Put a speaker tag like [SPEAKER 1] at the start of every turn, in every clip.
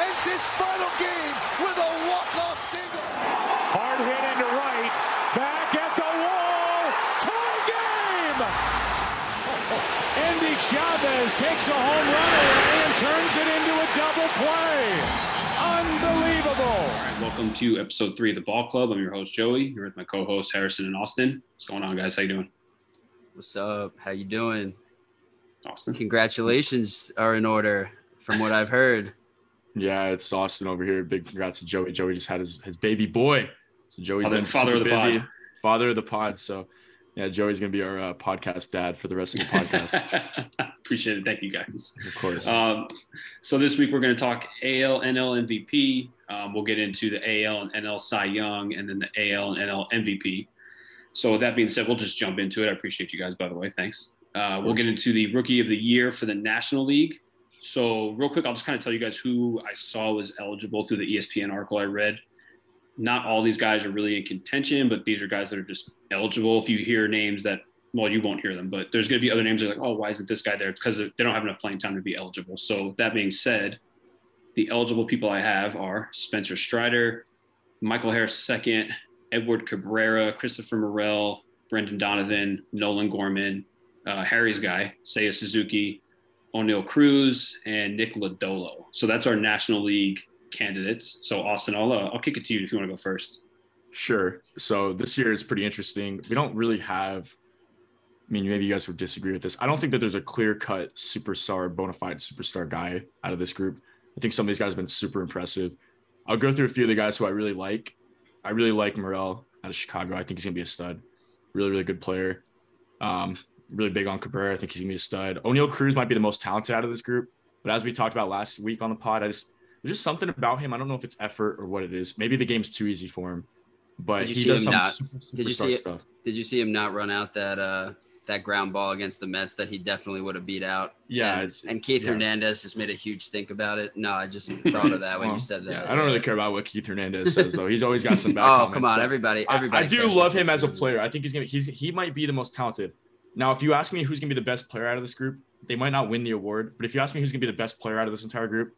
[SPEAKER 1] ends his final game with a walk-off single.
[SPEAKER 2] Hard hit into right. Back at the wall. Tie game! Andy Chavez takes a home run away and turns it into a double play. Unbelievable.
[SPEAKER 3] Welcome to episode three of the Ball Club. I'm your host Joey. Here with my co-host Harrison and Austin. What's going on, guys? How you doing?
[SPEAKER 4] What's up? How you doing?
[SPEAKER 3] Austin.
[SPEAKER 4] Congratulations are in order, from what I've heard.
[SPEAKER 5] Yeah, it's Austin over here. Big congrats to Joey. Joey just had his, his baby boy. So Joey's
[SPEAKER 3] Father-
[SPEAKER 5] been
[SPEAKER 3] father
[SPEAKER 5] super
[SPEAKER 3] of the
[SPEAKER 5] busy.
[SPEAKER 3] pod.
[SPEAKER 5] Father of the pod. So yeah, Joey's gonna be our uh, podcast dad for the rest of the podcast.
[SPEAKER 3] Appreciate it. Thank you, guys.
[SPEAKER 5] of course.
[SPEAKER 3] Um, so this week we're going to talk AL, NL MVP. Um, we'll get into the AL and NL Cy Young, and then the AL and NL MVP. So with that being said, we'll just jump into it. I appreciate you guys, by the way. Thanks. Uh, we'll get into the Rookie of the Year for the National League. So real quick, I'll just kind of tell you guys who I saw was eligible through the ESPN article I read. Not all these guys are really in contention, but these are guys that are just eligible. If you hear names that well, you won't hear them, but there's going to be other names that are like, oh, why isn't this guy there? It's because they don't have enough playing time to be eligible. So that being said, the eligible people I have are Spencer Strider, Michael Harris II, Edward Cabrera, Christopher Morel, Brendan Donovan, Nolan Gorman, uh, Harry's guy, Seiya Suzuki, Oneil Cruz, and Nick Lodolo. So that's our National League candidates. So Austin, I'll uh, I'll kick it to you if you want to go first.
[SPEAKER 5] Sure. So this year is pretty interesting. We don't really have. I mean, maybe you guys would disagree with this. I don't think that there's a clear cut superstar, bona fide superstar guy out of this group. I think some of these guys have been super impressive. I'll go through a few of the guys who I really like. I really like Morel out of Chicago. I think he's gonna be a stud. Really, really good player. Um, really big on Cabrera. I think he's gonna be a stud. Oneil Cruz might be the most talented out of this group. But as we talked about last week on the pod, I just there's just something about him. I don't know if it's effort or what it is. Maybe the game's too easy for him. But he does some
[SPEAKER 4] not-
[SPEAKER 5] super,
[SPEAKER 4] did you see it?
[SPEAKER 5] stuff.
[SPEAKER 4] Did you see him not run out that uh that ground ball against the Mets that he definitely would have beat out?
[SPEAKER 5] Yeah,
[SPEAKER 4] and,
[SPEAKER 5] it's-
[SPEAKER 4] and Keith
[SPEAKER 5] yeah.
[SPEAKER 4] Hernandez just made a huge stink about it. No, I just thought of that when
[SPEAKER 5] Well,
[SPEAKER 4] you said that.
[SPEAKER 5] Yeah, I don't really care about what Keith Hernandez says though. He's always got some bad
[SPEAKER 4] Oh
[SPEAKER 5] comments,
[SPEAKER 4] come on,
[SPEAKER 5] but
[SPEAKER 4] everybody!
[SPEAKER 5] I-
[SPEAKER 4] Everybody.
[SPEAKER 5] I, do love him as a player. I think he's gonna he's he might be the most talented. Now, if you ask me who's gonna be the best player out of this group, they might not win the award. But if you ask me who's gonna be the best player out of this entire group,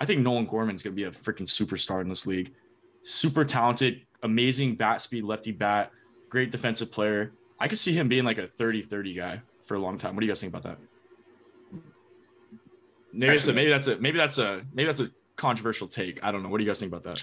[SPEAKER 5] I think Nolan Gorman's gonna be a freaking superstar in this league. Super talented, amazing bat speed, lefty bat, great defensive player. I could see him being like a 30-30 guy for a long time. What do you guys think about that? Maybe it's a maybe that's a maybe that's a maybe that's a controversial take. I don't know. What do you guys think about that?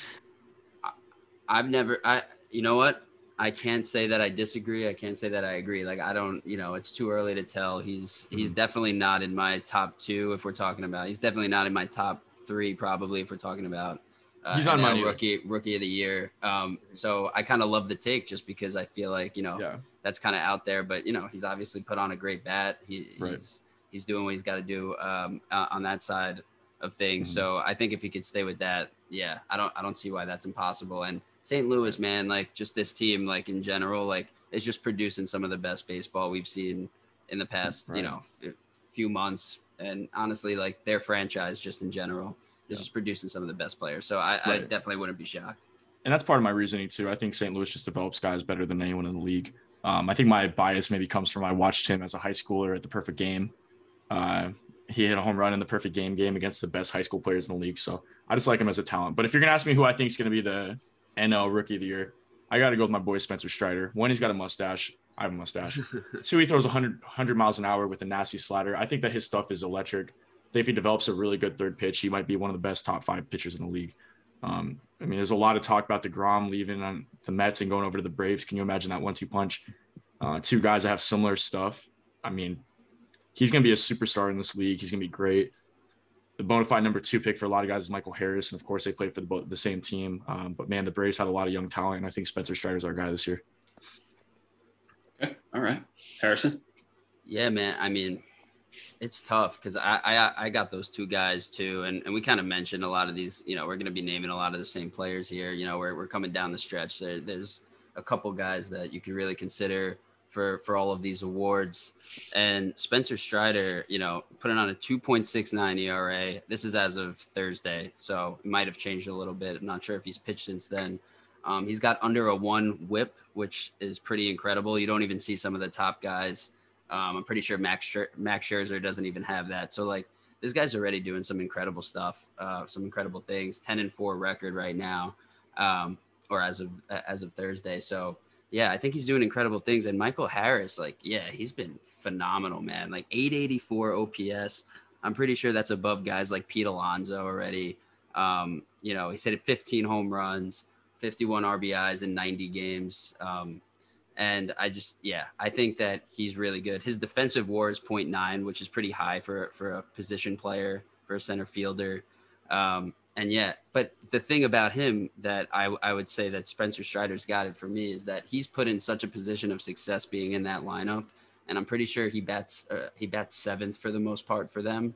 [SPEAKER 4] I've never I you know what? I can't say that I disagree. I can't say that I agree. Like I don't, you know, it's too early to tell. He's
[SPEAKER 5] Mm-hmm.
[SPEAKER 4] he's definitely not in my top 2 if we're talking about. He's definitely not in my top 3 probably if we're talking about uh,
[SPEAKER 5] He's on
[SPEAKER 4] my
[SPEAKER 5] mine either.
[SPEAKER 4] rookie rookie of the year. Um so I kind of love the take just because I feel like, you know,
[SPEAKER 5] Yeah.
[SPEAKER 4] that's kind of out there, but you know, he's obviously put on a great bat. He,
[SPEAKER 5] Right.
[SPEAKER 4] he's he's doing what he's got to do um, uh, on that side of things.
[SPEAKER 5] Mhm.
[SPEAKER 4] So I think if he could stay with that, yeah, I don't I don't see why that's impossible. And St. Louis, man, like just this team, like in general, like is just producing some of the best baseball we've seen in the past, you know, f- few months. And honestly, like their franchise, just in general, is just producing some of the best players. So I, I definitely wouldn't be shocked.
[SPEAKER 5] and that's part of my reasoning too. I think St. Louis just develops guys better than anyone in the league. Um, I think my bias maybe comes from I watched him as a high schooler at the perfect game. Uh, he hit a home run in the perfect game game against the best high school players in the league. So I just like him as a talent. But if you're gonna ask me who I think is gonna be the NL Rookie of the Year, I got to go with my boy Spencer Strider. One, he's got a mustache. I have a mustache. Two, he throws 100, 100 miles an hour with a nasty slider. I think that his stuff is electric. If he develops a really good third pitch, he might be one of the best top five pitchers in the league. Um, I mean, there's a lot of talk about DeGrom leaving on the Mets and going over to the Braves. Can you imagine that one two punch? Uh, two guys that have similar stuff. I mean, he's going to be a superstar in this league. He's going to be great. The bona fide number two pick for a lot of guys is Michael Harris. And of course, they played for the, both the same team. Um, but man, the Braves had a lot of young talent. And I think Spencer Strider's our guy this year.
[SPEAKER 3] Okay. All right. Harrison.
[SPEAKER 4] Yeah, man. I mean, it's tough because I, I I got those two guys too, and, and we kind of mentioned a lot of these. You know, we're going to be naming a lot of the same players here. You know, we're we're coming down the stretch. There, there's a couple guys that you could really consider for for all of these awards. And Spencer Strider, you know, putting on a 2.69 ERA. This is as of Thursday, so it might have changed a little bit. I'm not sure if he's pitched since then. Um, he's got under a one whip, which is pretty incredible. You don't even see some of the top guys. Um, I'm pretty sure Max Scher- Max Scherzer doesn't even have that. So like this guy's already doing some incredible stuff, uh, some incredible things. Ten and four record right now, um, or as of as of Thursday. So yeah, I think he's doing incredible things. And Michael Harris, like, yeah, he's been phenomenal, man. Like 884 OPS. I'm pretty sure that's above guys like Pete Alonso already. Um, you know, he's hit 15 home runs, 51 RBIs in 90 games. Um, and I just, yeah, I think that he's really good. His defensive WAR is 0.9, which is pretty high for for a position player, for a center fielder. Um, and yet, but the thing about him that I, I would say that Spencer Strider's got it for me is that he's put in such a position of success being in that lineup, and I'm pretty sure he bats uh, he bats seventh for the most part for them.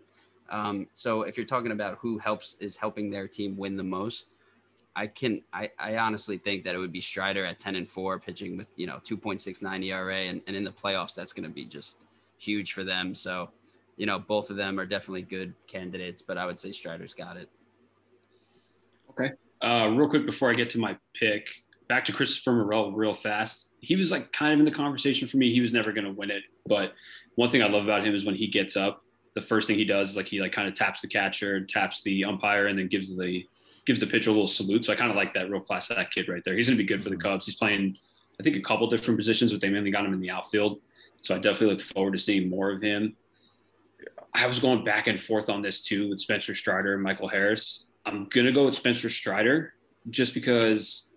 [SPEAKER 4] Um, so if you're talking about who helps is helping their team win the most, I can I, I honestly think that it would be Strider at 10 and 4 pitching with you know 2.69 ERA and, and in the playoffs that's going to be just huge for them. So you know both of them are definitely good candidates, but I would say Strider's got it.
[SPEAKER 3] Okay. Uh, real quick before I get to my pick, back to Christopher Morel real fast. He was like kind of in the conversation for me. He was never going to win it, but one thing I love about him is when he gets up, the first thing he does is like he like kind of taps the catcher, taps the umpire, and then gives the gives the pitcher a little salute. So I kind of like that real class that kid right there. He's going to be good for the Cubs. He's playing, I think, a couple different positions, but they mainly got him in the outfield. So I definitely look forward to seeing more of him. I was going back and forth on this too with Spencer Strider and Michael Harris. I'm gonna go with Spencer Strider just because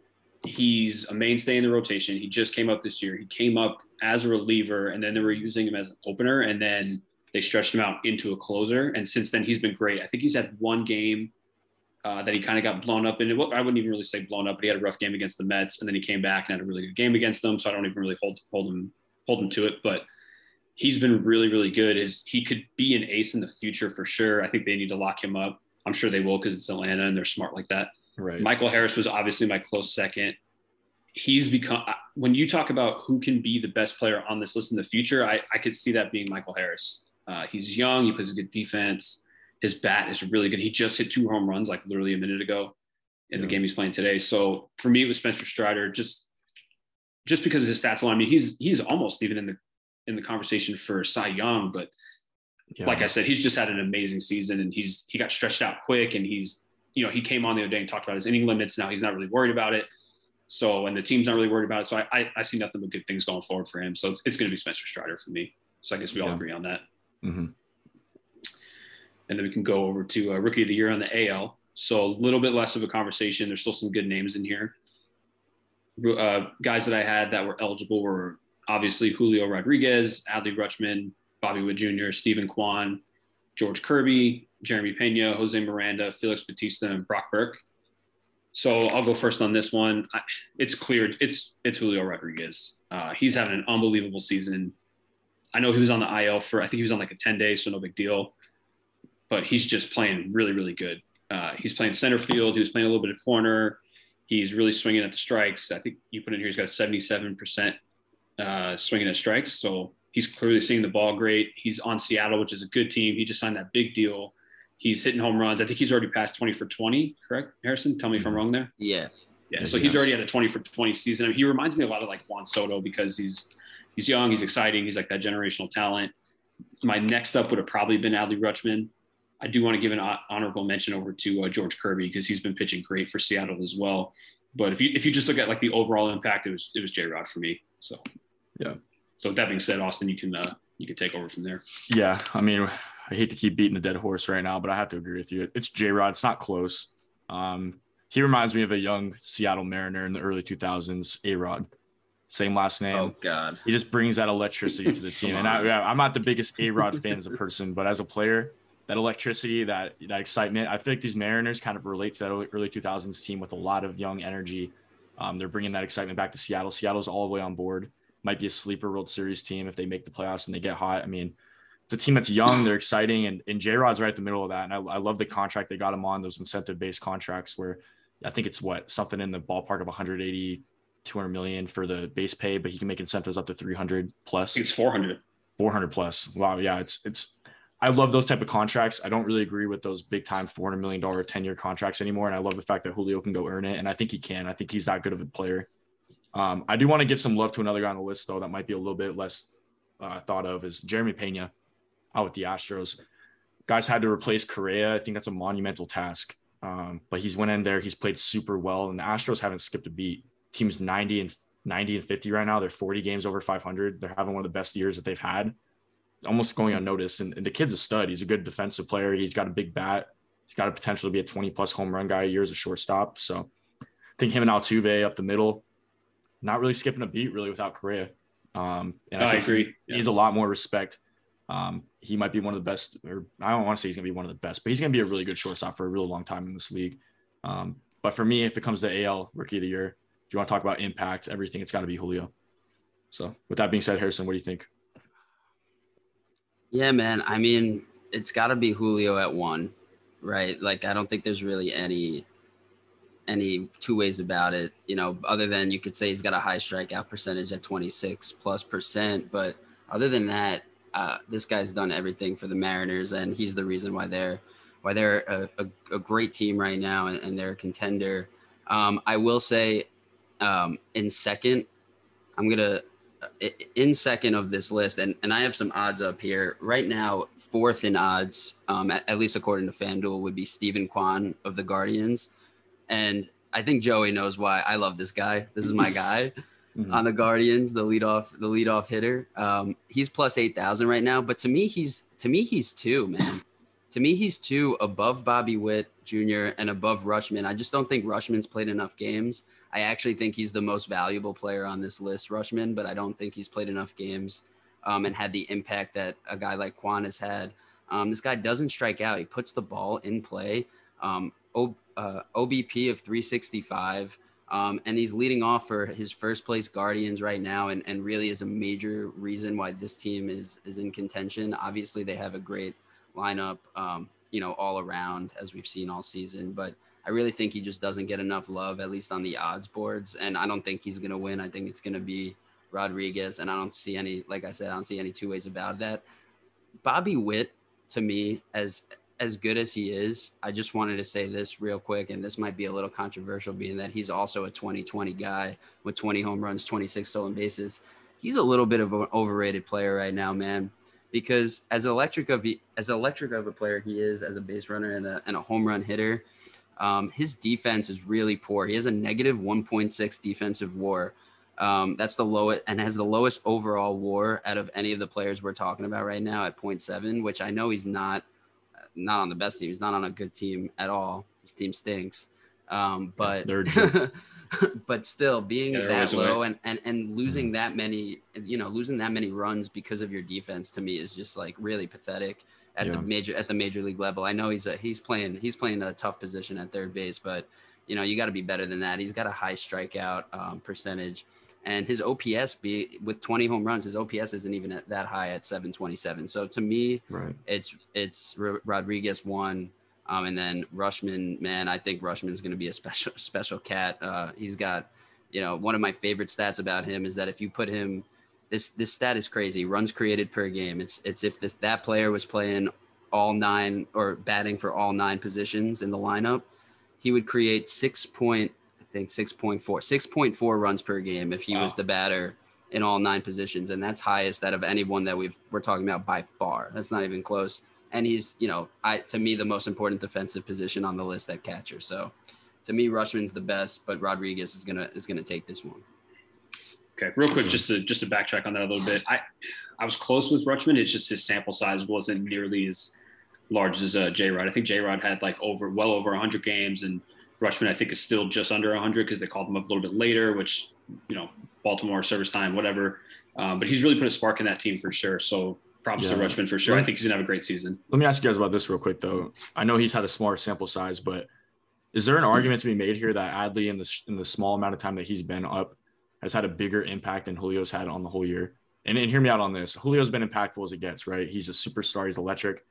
[SPEAKER 3] he's a mainstay in the rotation. He just came up this year. He came up as a reliever, and then they were using him as an opener, and then they stretched him out into a closer. And since then, he's been great. I think he's had one game uh, that he kind of got blown up in. I wouldn't even really say blown up, but he had a rough game against the Mets, and then he came back and had a really good game against them. So I don't even really hold hold him hold him to it, but he's been really really good. Is he could be an ace in the future for sure. I think they need to lock him up. I'm sure they will because it's Atlanta and they're smart like that.
[SPEAKER 5] Right.
[SPEAKER 3] Michael Harris was obviously my close second. He's become when you talk about who can be the best player on this list in the future, I, I could see that being Michael Harris. Uh, he's young, he plays a good defense. His bat is really good. He just hit two home runs like literally a minute ago in yeah. the game he's playing today. So for me, it was Spencer Strider just just because of his stats alone. I mean, he's he's almost even in the in the conversation for Cy Young, but yeah. like I said, he's just had an amazing season and he's he got stretched out quick and he's you know he came on the other day and talked about his inning limits. Now he's not really worried about it. So and the team's not really worried about it. So I I, I see nothing but good things going forward for him. So it's, it's going to be Spencer Strider for me. So I guess we yeah. all agree on that.
[SPEAKER 5] Mm-hmm.
[SPEAKER 3] And then we can go over to uh, rookie of the year on the AL. So a little bit less of a conversation. There's still some good names in here. Uh, guys that I had that were eligible were obviously Julio Rodriguez, Adley Rutschman, Bobby Witt Jr., Steven Kwan, George Kirby, Jeremy Pena, Jose Miranda, Felix Bautista, and Brock Burke. So I'll go first on this one. It's clear it's it's Julio Rodriguez. Uh, he's having an unbelievable season. I know he was on the IL for I think he was on like a 10 days, so no big deal. But he's just playing really, really good. Uh, he's playing center field. He was playing a little bit of corner. He's really swinging at the strikes. I think you put in here he's got a 77% uh, swinging at strikes. So He's clearly seeing the ball great. He's on Seattle, which is a good team. He just signed that big deal. He's hitting home runs. I think he's already passed 20 for 20, correct, Harrison? Tell me if I'm wrong there.
[SPEAKER 4] Yeah.
[SPEAKER 3] Yeah. So he's already had a 20 for 20 season. I mean, he reminds me a lot of like Juan Soto because he's he's young, he's exciting, he's like that generational talent. My next up would have probably been Adley Rutschman. I do want to give an honorable mention over to uh, George Kirby because he's been pitching great for Seattle as well. But if you if you just look at like the overall impact, it was it was J Rod for me. So
[SPEAKER 5] yeah.
[SPEAKER 3] So that being said, Austin, you can uh, you can take over from there.
[SPEAKER 5] Yeah, I mean, I hate to keep beating a dead horse right now, but I have to agree with you. It's J Rod. It's not close. Um, he reminds me of a young Seattle Mariner in the early 2000s, A Rod. Same last name.
[SPEAKER 4] Oh God!
[SPEAKER 5] He just brings that electricity to the team, and I, I'm not the biggest A Rod fan as a person, but as a player, that electricity, that that excitement, I feel like these Mariners kind of relate to that early 2000s team with a lot of young energy. Um, they're bringing that excitement back to Seattle. Seattle's all the way on board might be a sleeper World Series team if they make the playoffs and they get hot. I mean, it's a team that's young, they're exciting, and, and J Rod's right at the middle of that. And I, I love the contract they got him on, those incentive based contracts where I think it's what something in the ballpark of 180, 200 million for the base pay, but he can make incentives up to 300 plus.
[SPEAKER 3] It's 400.
[SPEAKER 5] 400 plus. Wow. Yeah. It's, it's, I love those type of contracts. I don't really agree with those big time $400 million 10 year contracts anymore. And I love the fact that Julio can go earn it. And I think he can. I think he's that good of a player. Um, I do want to give some love to another guy on the list, though, that might be a little bit less uh, thought of is Jeremy Pena out with the Astros. guys had to replace Correa. I think that's a monumental task. Um, but he's went in there, he's played super well, and the Astros haven't skipped a beat. Team's 90 and 90 and 50 right now. They're 40 games over 500. They're having one of the best years that they've had, almost going unnoticed. And, and the kid's a stud. He's a good defensive player. He's got a big bat. He's got a potential to be a 20 plus home run guy a year as a shortstop. So I think him and Altuve up the middle, not really skipping a beat really without Correa. Um, and I,
[SPEAKER 3] I agree.
[SPEAKER 5] He
[SPEAKER 3] Yeah.
[SPEAKER 5] needs a lot more respect. Um, he might be one of the best, or I don't want to say he's going to be one of the best, but he's going to be a really good shortstop for a really long time in this league. Um, but for me, if it comes to AL Rookie of the Year, if you want to talk about impact, everything, it's got to be Julio. So with that being said, Harrison, what do you think?
[SPEAKER 4] Yeah, man. I mean, it's got to be Julio at one, right? Like, I don't think there's really any any two ways about it. You know, other than you could say he's got a high strikeout percentage at 26 plus percent, but other than that, uh, this guy's done everything for the Mariners, and he's the reason why they're why they're a, a, a great team right now, and, and they're a contender. Um, I will say, um, in second, I'm gonna in second of this list, and, and I have some odds up here right now. Fourth in odds, um, at, at least according to FanDuel, would be Steven Kwan of the Guardians, and I think Joey knows why I love this guy. This is my guy
[SPEAKER 5] Mhm.
[SPEAKER 4] on the Guardians, the leadoff, the leadoff hitter. Um, he's plus eight thousand right now, but to me, he's to me he's two man. To me, he's two above Bobby Witt Jr. and above Rutschman. I just don't think Rutschman's played enough games. I actually think he's the most valuable player on this list, Rutschman, but I don't think he's played enough games um, and had the impact that a guy like Kwan has had. Um, this guy doesn't strike out. He puts the ball in play. Um, o, uh, OBP of 365. Um, and he's leading off for his first place Guardians right now, and, and really is a major reason why this team is is in contention. Obviously, they have a great lineup, um, you know, all around as we've seen all season. But I really think he just doesn't get enough love, at least on the odds boards. And I don't think he's going to win. I think it's going to be Rodriguez, and I don't see any, like I said, I don't see any two ways about that. Bobby Witt, to me, as as good as he is, I just wanted to say this real quick, and this might be a little controversial, being that he's also a 2020 guy with 20 home runs, 26 stolen bases. He's a little bit of an overrated player right now, man. Because as electric of as electric of a player he is as a base runner and a, and a home run hitter, um, his defense is really poor. He has a negative 1.6 defensive WAR. Um, that's the lowest and has the lowest overall WAR out of any of the players we're talking about right now at 0.7, which I know he's not not on the best team. He's not on a good team at all. His team stinks. Um, but
[SPEAKER 5] they're a joke.
[SPEAKER 4] but still being
[SPEAKER 3] Yeah,
[SPEAKER 4] that low and, and and losing that many you know losing that many runs because of your defense to me is just like really pathetic at the major at the major league level. I know he's a, he's playing he's playing a tough position at third base, but you know you got to be better than that. He's got a high strikeout um, percentage, and his OPS be with 20 home runs, his OPS isn't even at that high at 727. So to me,
[SPEAKER 5] Right.
[SPEAKER 4] it's it's Ro- Rodriguez one, um, and then Rutschman. Man, I think Rutschman's going to be a special special cat. Uh, he's got, you know, one of my favorite stats about him is that if you put him, this this stat is crazy. Runs created per game. It's it's if this that player was playing all nine or batting for all nine positions in the lineup, he would create six point think 6.4 6.4 runs per game if he was the batter in all nine positions, and that's highest out of anyone that we've we're talking about by far. That's not even close. And he's, you know, I to me the most important defensive position on the list at catcher. So to me, Rutschman's the best, but Rodriguez is gonna is gonna take this one.
[SPEAKER 3] Okay, real quick, just to just to backtrack on that a little bit. I I was close with Rutschman. It's just his sample size wasn't nearly as large as uh, J Rod. I think J Rod had like over well over 100 games, and Rutschman I think is still just under 100 because they called him up a little bit later, which you know Baltimore service time, whatever. Um, but he's really put a spark in that team for sure. So props to Rutschman for sure. I think he's gonna have a great season.
[SPEAKER 5] Let me ask you guys about this real quick, though. I know he's had a smaller sample size, but is there an argument to be made here that Adley, in the in the small amount of time that he's been up, has had a bigger impact than Julio's had on the whole year? And, and hear me out on this. Julio's been impactful as it gets, right? He's a superstar. He's electric.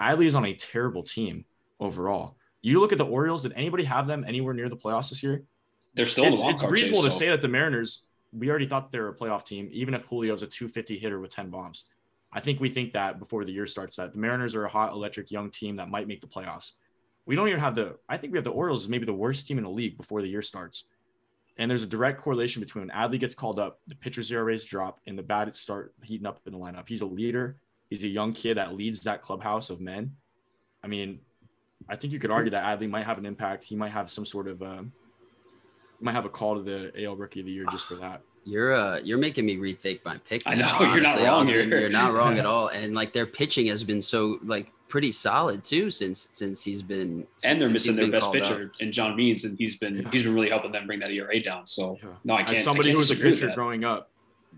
[SPEAKER 5] Adley is on a terrible team overall. You look at the Orioles. Did anybody have them anywhere near the playoffs this year?
[SPEAKER 3] They're still
[SPEAKER 5] it's,
[SPEAKER 3] the
[SPEAKER 5] it's reasonable
[SPEAKER 3] chase,
[SPEAKER 5] to say that the Mariners, we already thought they were a playoff team, even if Julio's a 250 hitter with 10 bombs. I think we think that before the year starts that the Mariners are a hot, electric young team that might make the playoffs. We don't even have the, I think we have the Orioles as maybe the worst team in the league before the year starts. And there's a direct correlation between when Adley gets called up, the pitcher zero rays drop, and the bats start heating up in the lineup. He's a leader. He's a young kid that leads that clubhouse of men. I mean, I think you could argue that Adley might have an impact. He might have some sort of, uh, might have a call to the AL Rookie of the Year just for that.
[SPEAKER 4] You're uh you're making me rethink my pick.
[SPEAKER 3] I
[SPEAKER 4] now,
[SPEAKER 3] know, you're not wrong
[SPEAKER 4] Austin.
[SPEAKER 3] here.
[SPEAKER 4] You're not wrong at all. And like their pitching has been so like pretty solid too since since he's been
[SPEAKER 3] and they're missing their best pitcher in John Means, and he's been
[SPEAKER 5] Yeah.
[SPEAKER 3] he's been really helping them bring that ERA down. So
[SPEAKER 5] Yeah.
[SPEAKER 3] no, I can't.
[SPEAKER 5] As somebody
[SPEAKER 3] I
[SPEAKER 5] who
[SPEAKER 3] can't
[SPEAKER 5] was a
[SPEAKER 3] disagree with
[SPEAKER 5] pitcher growing up,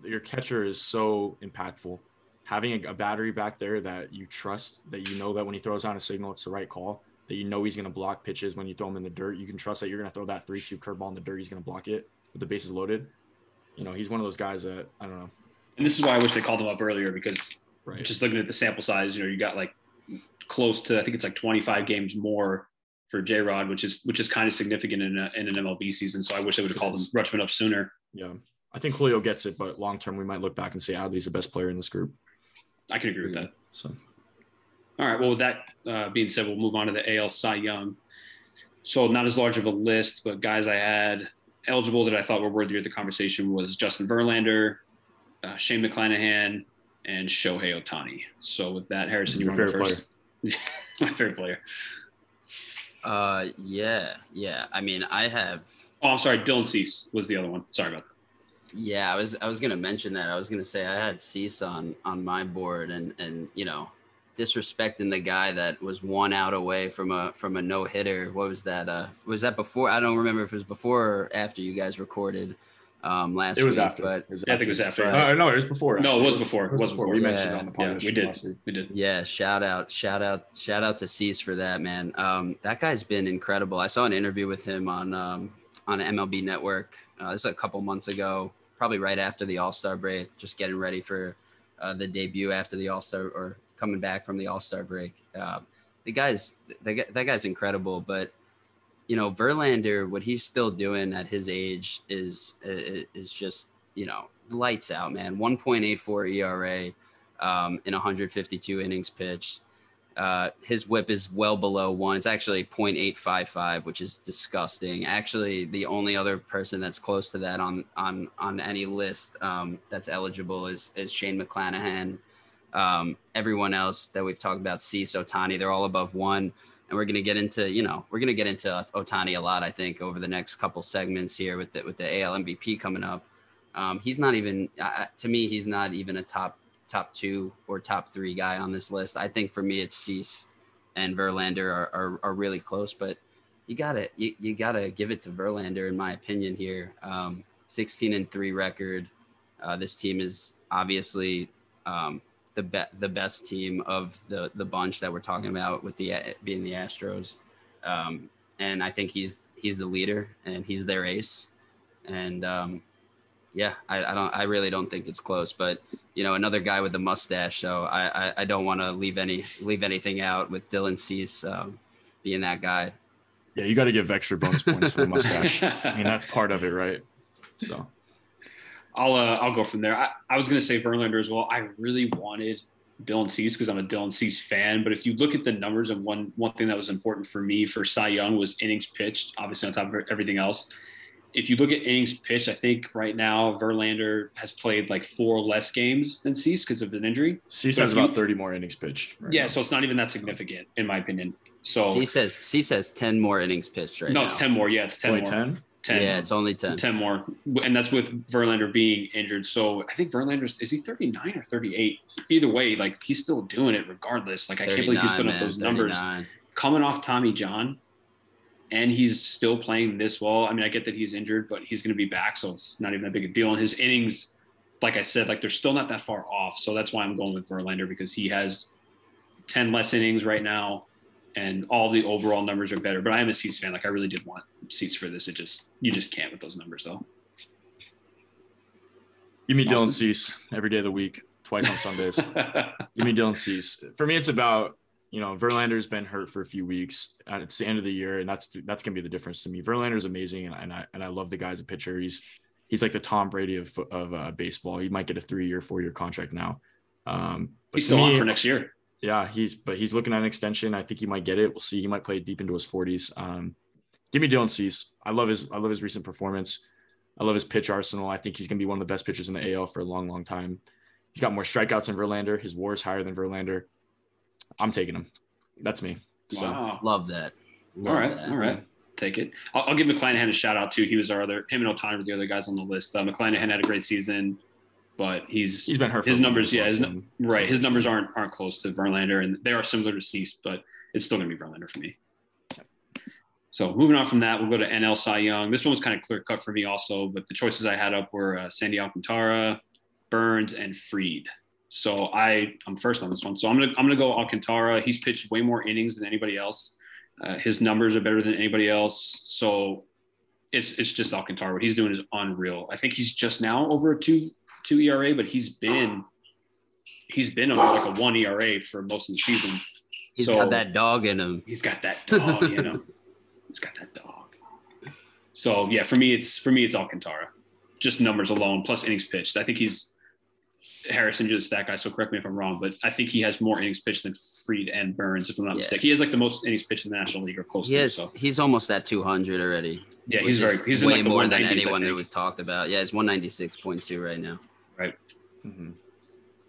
[SPEAKER 5] your catcher is so impactful. Having a, a battery back there that you trust, that you know that when he throws on a signal, it's the right call. That you know he's going to block pitches when you throw him in the dirt. You can trust that you're going to throw that three-two curveball in the dirt. He's going to block it with the bases loaded. You know, he's one of those guys that I don't know.
[SPEAKER 3] And this is why I wish they called him up earlier because
[SPEAKER 5] Right.
[SPEAKER 3] just looking at the sample size, you know, you got like close to I think it's like 25 games more for J Rod, which is which is kind of significant in, a, in an MLB season. So I wish they would have called him Rutschman up sooner.
[SPEAKER 5] yeah. I think Julio gets it, but long term we might look back and say ah, Adley's the best player in this group.
[SPEAKER 3] I can agree with that.
[SPEAKER 5] So
[SPEAKER 3] All right. Well, with that uh, being said, we'll move on to the AL Cy Young. So not as large of a list, but guys I had eligible that I thought were worthy of the conversation was Justin Verlander, uh, Shane McClanahan, and Shohei Ohtani. So with that, Harrison, you
[SPEAKER 5] Your
[SPEAKER 3] want to go
[SPEAKER 5] favorite
[SPEAKER 3] first? My favorite player.
[SPEAKER 4] Uh yeah, yeah. I mean I have
[SPEAKER 3] Oh, I'm sorry. Dylan Cease was the other one. Sorry about that.
[SPEAKER 4] Yeah, I was I was gonna mention that. I was gonna say I had Cease on on my board, and and you know, disrespecting the guy that was one out away from a from a no hitter. What was that? Uh, was that before? I don't remember if it was before or after you guys recorded um last.
[SPEAKER 5] it was
[SPEAKER 4] week,
[SPEAKER 5] after.
[SPEAKER 4] but
[SPEAKER 5] It was
[SPEAKER 3] Yeah, I think it was after.
[SPEAKER 5] Uh, no, it was before.
[SPEAKER 3] No, it was before.
[SPEAKER 5] It was before. We
[SPEAKER 3] before.
[SPEAKER 5] mentioned
[SPEAKER 4] Yeah.
[SPEAKER 5] it on the
[SPEAKER 3] Yeah,
[SPEAKER 5] podcast
[SPEAKER 3] we did. We did.
[SPEAKER 4] Yeah, shout out, shout out, shout out to Cease for that, man. Um, that guy's been incredible. I saw an interview with him on um, on MLB Network. Uh, this was a couple months ago, probably right after the All Star break, just getting ready for uh, the debut after the All Star or coming back from the All Star break. Uh, the guy's that guy's incredible, but you know Verlander, what he's still doing at his age is is, is just you know lights out, man. 1.84 ERA um, in 152 innings pitched. Uh, his whip is well below one. It's actually 0.855, which is disgusting. Actually, the only other person that's close to that on on on any list um, that's eligible is is Shane McClanahan. Um, everyone else that we've talked about, Cease, Ohtani, they're all above one. And we're gonna get into, you know, we're gonna get into Ohtani a lot, I think, over the next couple segments here with the with the AL MVP coming up. Um, he's not even, uh, to me, he's not even a top top two or top three guy on this list. I think for me, it's Cease and Verlander are, are, are really close, but you gotta you, you gotta give it to Verlander in my opinion here. Um, 16 and three record. Uh, this team is obviously um, the be- the best team of the the bunch that we're talking about with the being the Astros, um, and I think he's he's the leader and he's their ace, and um, yeah, I, I don't I really don't think it's close, but you know another guy with the mustache, so I I, I don't want to leave any leave anything out with Dylan Cease um, being that guy.
[SPEAKER 5] Yeah, you got to give extra bonus points for the mustache. I mean, that's part of it, right? So
[SPEAKER 3] I'll uh, I'll go from there. I, I was gonna say Verlander as well. I really wanted Dylan Cease because I'm a Dylan Cease fan. But if you look at the numbers, and one one thing that was important for me for Cy Young was innings pitched, obviously on top of everything else. If you look at innings pitched, I think right now Verlander has played like four less games than Cease because of an injury.
[SPEAKER 5] Cease
[SPEAKER 3] But
[SPEAKER 5] has
[SPEAKER 3] if you-
[SPEAKER 5] about 30 more innings pitched. right
[SPEAKER 3] yeah,
[SPEAKER 5] now.
[SPEAKER 3] so it's not even that significant in my opinion. So
[SPEAKER 4] C says C says ten more innings pitched right
[SPEAKER 3] no,
[SPEAKER 4] now.
[SPEAKER 3] it's ten more. Yeah, it's ten
[SPEAKER 5] only
[SPEAKER 3] more.
[SPEAKER 5] 10.
[SPEAKER 3] 10.
[SPEAKER 4] Yeah, it's only ten.
[SPEAKER 3] 10 more. And that's with Verlander being injured. So I think Verlander's, is he 39 or 38? Either way, like he's still doing it regardless. Like I can't believe he's
[SPEAKER 4] 39,
[SPEAKER 3] putting up
[SPEAKER 4] man,
[SPEAKER 3] those numbers coming off Tommy John and he's still playing this well. I mean, I get that he's injured, but he's going to be back. So it's not even that big a deal. And his innings, like I said, like they're still not that far off. So that's why I'm going with Verlander because he has 10 less innings right now and all the overall numbers are better. But I am a Cease fan. Like I really did want Cease for this. It just, you just can't with those numbers though.
[SPEAKER 5] Give me Dylan
[SPEAKER 3] Awesome.
[SPEAKER 5] Cease every day of the week, twice on Sundays. Give me Dylan Cease. For me, it's about you know Verlander's been hurt for a few weeks. And it's the end of the year, and that's that's gonna be the difference to me. Verlander's amazing, and, and I and I love the guy as a pitcher. He's he's like the Tom Brady of of uh, baseball. He might get a three year, four year contract now. Um, but
[SPEAKER 3] He's
[SPEAKER 5] to
[SPEAKER 3] still on for next year.
[SPEAKER 5] Yeah, he's but he's looking at an extension. I think he might get it. We'll see. He might play deep into his 40s. Um, give me Dylan Cease. I love his I love his recent performance. I love his pitch arsenal. I think he's gonna be one of the best pitchers in the AL for a long, long time. He's got more strikeouts than Verlander. His WAR is higher than Verlander. I'm taking him. That's me. So
[SPEAKER 3] Wow.
[SPEAKER 4] Love that. Love
[SPEAKER 3] all right,
[SPEAKER 4] that.
[SPEAKER 3] all right. Take it. I'll, I'll give McClanahan a shout out too. He was our other him and Ohtani were the other guys on the list. Uh, McClanahan had a great season, but he's
[SPEAKER 5] he's been hurt.
[SPEAKER 3] His numbers, yeah, his,
[SPEAKER 5] well,
[SPEAKER 3] nu-
[SPEAKER 5] so-
[SPEAKER 3] right. His numbers aren't aren't close to Verlander, and they are similar to Cease, but it's still gonna be Verlander for me. So moving on from that, we'll go to NL Cy Young. This one was kind of clear cut for me also, but the choices I had up were uh, Sandy Alcantara, Burnes, and Fried. So I I'm first on this one. So I'm gonna I'm gonna go Alcantara. He's pitched way more innings than anybody else. Uh, his numbers are better than anybody else. So it's it's just Alcantara. What he's doing is unreal. I think he's just now over a two two ERA, but he's been he's been over like a one ERA for most of the season.
[SPEAKER 4] He's
[SPEAKER 3] So-
[SPEAKER 4] got that dog in him.
[SPEAKER 3] He's got that dog, you know. He's got that dog. So yeah, for me, it's for me, it's Alcantara. Just numbers alone, plus innings pitched. I think he's Harrison, you're the stat guy, so correct me if I'm wrong, but I think he has more innings pitched than Fried and Burnes, if I'm not
[SPEAKER 4] Yeah.
[SPEAKER 3] mistaken. He has like the most innings pitched in the National League or close
[SPEAKER 4] He
[SPEAKER 3] to.
[SPEAKER 4] has,
[SPEAKER 3] So
[SPEAKER 4] he's almost at 200 already.
[SPEAKER 3] yeah, he's very he's in
[SPEAKER 4] way
[SPEAKER 3] like
[SPEAKER 4] more than anyone that we've talked about. Yeah, it's 196.2 right now.
[SPEAKER 5] Mhm.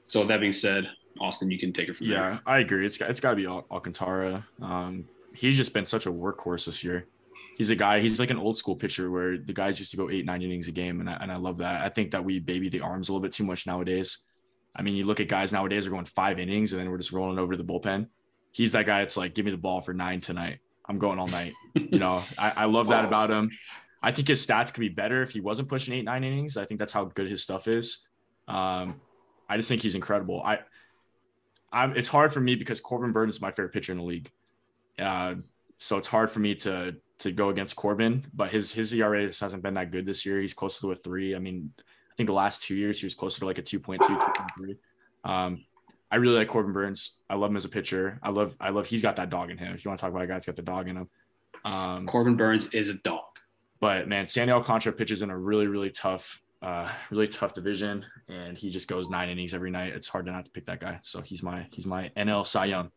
[SPEAKER 3] So that being said, Austin, you can take it from there.
[SPEAKER 5] Yeah, I agree. It's got it's got to be Al- Alcantara. Um, he's just been such a workhorse this year. He's a guy. He's like an old school pitcher where the guys used to go eight nine innings a game, and I, and I love that. I think that we baby the arms a little bit too much nowadays. I mean, you look at guys nowadays are going five innings, and then we're just rolling over to the bullpen. He's that guy. It's like, give me the ball for nine tonight. I'm going all night. You know, I, I love that about him. I think his stats could be better if he wasn't pushing eight nine innings. I think that's how good his stuff is. Um, I just think he's incredible. I I'm, it's hard for me because Corbin Burnes is my favorite pitcher in the league. Uh, so it's hard for me to to go against Corbin, but his his ERA just hasn't been that good this year. He's closer to a three. I mean, I think the last two years he was closer to like a 2.2, 2.3. Um, I really like Corbin Burnes. I love him as a pitcher. I love I love he's got that dog in him. If you want to talk about a guy that's got the dog in him. Um,
[SPEAKER 3] Corbin Burnes is a dog.
[SPEAKER 5] but man, Sandy Alcantara pitches in a really, really tough, uh, really tough division, and he just goes nine innings every night. It's hard to not to pick that guy. So he's my he's my NL Cy Young.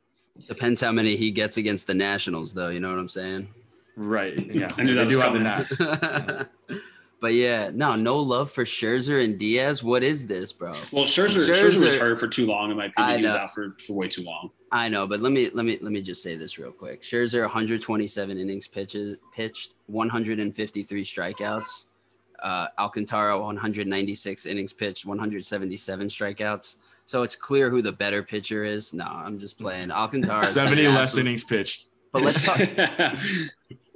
[SPEAKER 4] Depends how many he gets against the Nationals, though. You know what I'm saying?
[SPEAKER 5] Right. Yeah.
[SPEAKER 3] I knew that
[SPEAKER 5] they
[SPEAKER 3] was
[SPEAKER 5] do have the
[SPEAKER 3] coming.
[SPEAKER 5] Nats.
[SPEAKER 4] but yeah, no, no love for Scherzer and Diaz. What is this, bro?
[SPEAKER 3] Well, Scherzer, Scherzer, was hurt for too long, in my opinion.
[SPEAKER 4] I
[SPEAKER 3] He was
[SPEAKER 4] know.
[SPEAKER 3] out for, for way too long.
[SPEAKER 4] I know, but let me let me let me just say this real quick. Scherzer 127 innings pitches pitched, 153 strikeouts. Uh, Alcantara 196 innings pitched, 177 strikeouts. So it's clear who the better pitcher is. No, I'm just playing. Alcantara.
[SPEAKER 5] 70 less innings pitched.
[SPEAKER 4] But let's talk.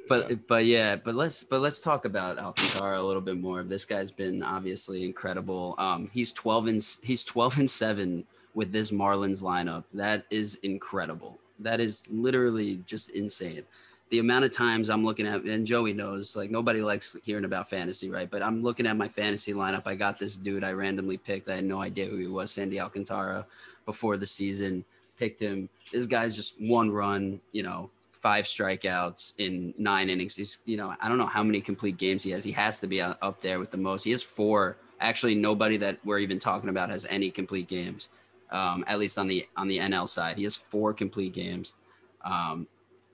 [SPEAKER 4] But but yeah, but let's but let's talk about Alcantara a little bit more. This guy's been obviously incredible. Um, he's 12 and he's 12 and seven with this Marlins lineup. That is incredible. That is literally just insane. The amount of times I'm looking at, and Joey knows, like nobody likes hearing about fantasy, right? But I'm looking at my fantasy lineup. I got this dude I randomly picked. I had no idea who he was, Sandy Alcantara, before the season. Picked him. This guy's just one run, you know, five strikeouts in nine innings. He's, you know, I don't know how many complete games he has. He has to be up there with the most. He has four. Actually, nobody that we're even talking about has any complete games. Um, at least on the on the NL side, he has four complete games. Um,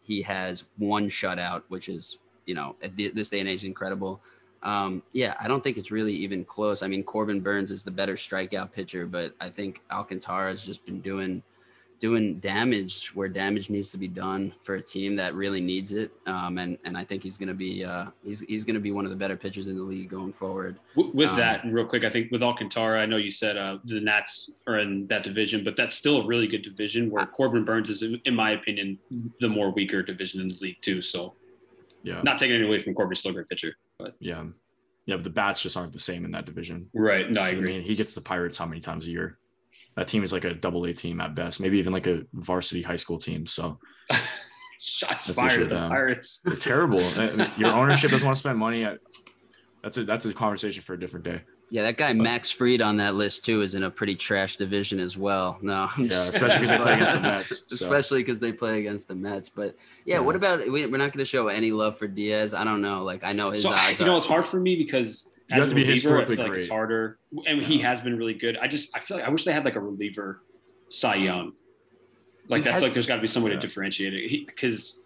[SPEAKER 4] he has one shutout, which is, you know, at this day and age, incredible. Um, yeah, I don't think it's really even close. I mean, Corbin Burnes is the better strikeout pitcher, but I think Alcantara has just been doing doing damage where damage needs to be done for a team that really needs it. Um, and and I think he's gonna be uh, he's he's gonna be one of the better pitchers in the league going forward.
[SPEAKER 3] With
[SPEAKER 4] Um,
[SPEAKER 3] that, real quick, I think with Alcantara, I know you said uh, the Nats are in that division, but that's still a really good division where Corbin Burnes is, in my opinion, the more weaker division in the league too. So
[SPEAKER 5] Yeah.
[SPEAKER 3] not taking anything away from Corbin, still a great pitcher. But
[SPEAKER 5] Yeah. Yeah. But the bats just aren't the same in that division.
[SPEAKER 3] right, no, I
[SPEAKER 5] I
[SPEAKER 3] agree.
[SPEAKER 5] mean, he gets the Pirates how many times a year? That team is like a double A team at best, maybe even like a varsity high school team. So
[SPEAKER 3] Shots
[SPEAKER 5] That's
[SPEAKER 3] fired
[SPEAKER 5] with
[SPEAKER 3] the. Pirates.
[SPEAKER 5] they're terrible. Your ownership doesn't want to spend money. At, that's a that's a conversation for a different day.
[SPEAKER 4] Yeah, that guy Max Fried on that list too is in a pretty trash division as well. No, I'm
[SPEAKER 5] Yeah, especially because they play against the Mets. So.
[SPEAKER 4] especially because they play against the Mets. But yeah,
[SPEAKER 5] Yeah.
[SPEAKER 4] what about we, we're not going to show any love for Diaz? I don't know. Like I know his
[SPEAKER 3] So
[SPEAKER 4] odds
[SPEAKER 3] you know,
[SPEAKER 4] are.
[SPEAKER 3] it's hard for me because
[SPEAKER 5] You
[SPEAKER 3] as
[SPEAKER 5] have
[SPEAKER 3] a
[SPEAKER 5] to be
[SPEAKER 3] reliever, I
[SPEAKER 5] historically
[SPEAKER 3] feel like it's harder, and he has been really good. I just I feel like I wish they had like a reliever, Cy Young. Like
[SPEAKER 4] He
[SPEAKER 3] I feel
[SPEAKER 4] has-
[SPEAKER 3] like there's got to be some way
[SPEAKER 5] Yeah.
[SPEAKER 3] to differentiate it because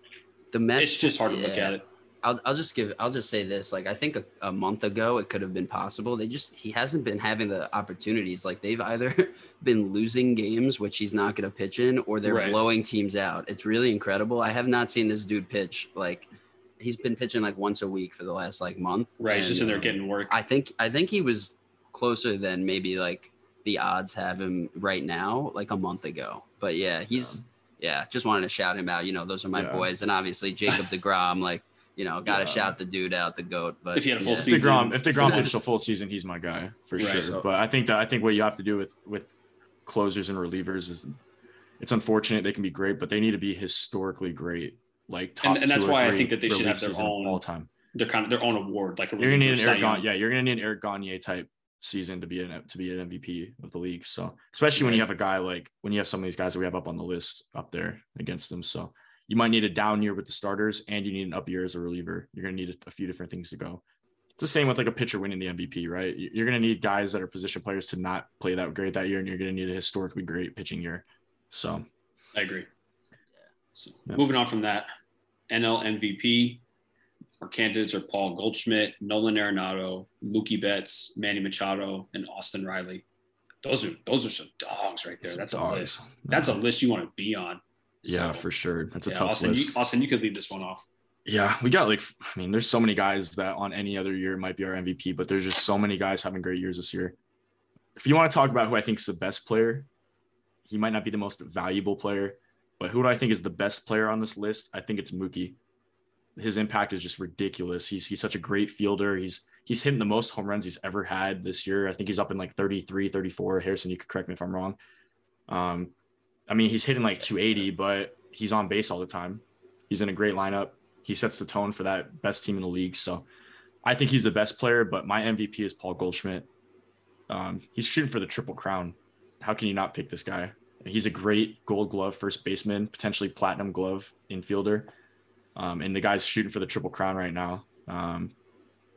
[SPEAKER 4] the Mets.
[SPEAKER 3] it's just hard to look at it.
[SPEAKER 4] I'll, I'll just give I'll just say this like I think a, a, month ago it could have been possible they just he hasn't been having the opportunities like they've either been losing games which he's not going to pitch in or they're right. blowing teams out it's really incredible I have not seen this dude pitch like he's been pitching like once a week for the last like month
[SPEAKER 3] right he's just in there um, getting work
[SPEAKER 4] I think I think he was closer than maybe like the odds have him right now like a month ago but yeah he's yeah, yeah just wanted to shout him out you know those are my yeah. boys and obviously Jacob DeGrom like you know, got to yeah. shout the dude out the goat. But
[SPEAKER 3] if he had a full
[SPEAKER 5] yeah.
[SPEAKER 3] season,
[SPEAKER 5] Degrom, if Degrom pitched a full season, he's my guy for right. sure. So, but I think that I think what you have to do with with closers and relievers is it's unfortunate they can be great, but they need to be historically great, like top.
[SPEAKER 3] And, and that's why I think that they should have their own all time. They're kind of their own award, like
[SPEAKER 5] you're gonna need an Eric Gagne, yeah, you're gonna need an Eric Gagne type season to be an to be an MVP of the league. So especially right. when you have a guy like when you have some of these guys that we have up on the list up there against them. So you might need a down year with the starters and you need an up year as a reliever. You're to need a, few different things to go. It's the same with like a pitcher winning the MVP, right? You're to need guys that are position players to not play that great that year, and you're to need a historically great pitching year. So,
[SPEAKER 3] I agree. So, moving on from that, NL MVP. Our candidates are Paul Goldschmidt, Nolan Arenado, Mookie Betts, Manny Machado, and Austin Riley. Those are those are some dogs right there. That's dogs. a list. That's a list you want to be on.
[SPEAKER 5] Yeah, for sure. That's a yeah, tough
[SPEAKER 3] Austin,
[SPEAKER 5] list.
[SPEAKER 3] You, Austin, you could leave this one off.
[SPEAKER 5] Yeah, we got like, I mean, there's so many guys that on any other year might be our MVP, but there's just so many guys having great years this year. If you want to talk about who I think is the best player, he might not be the most valuable player, but who do I think is the best player on this list? I think it's Mookie. His impact is just ridiculous. He's he's such a great fielder. He's he's hitting the most home runs he's ever had this year. I think he's up in like 33, 34. Harrison, you could correct me if I'm wrong. Um, I mean, he's hitting like 280, but he's on base all the time. He's in a great lineup. He sets the tone for that best team in the league. So I think he's the best player, but my MVP is Paul Goldschmidt. Um, he's shooting for the triple crown. How can you not pick this guy? He's a great gold glove first baseman, potentially platinum glove infielder. Um, and the guy's shooting for the triple crown right now. Um,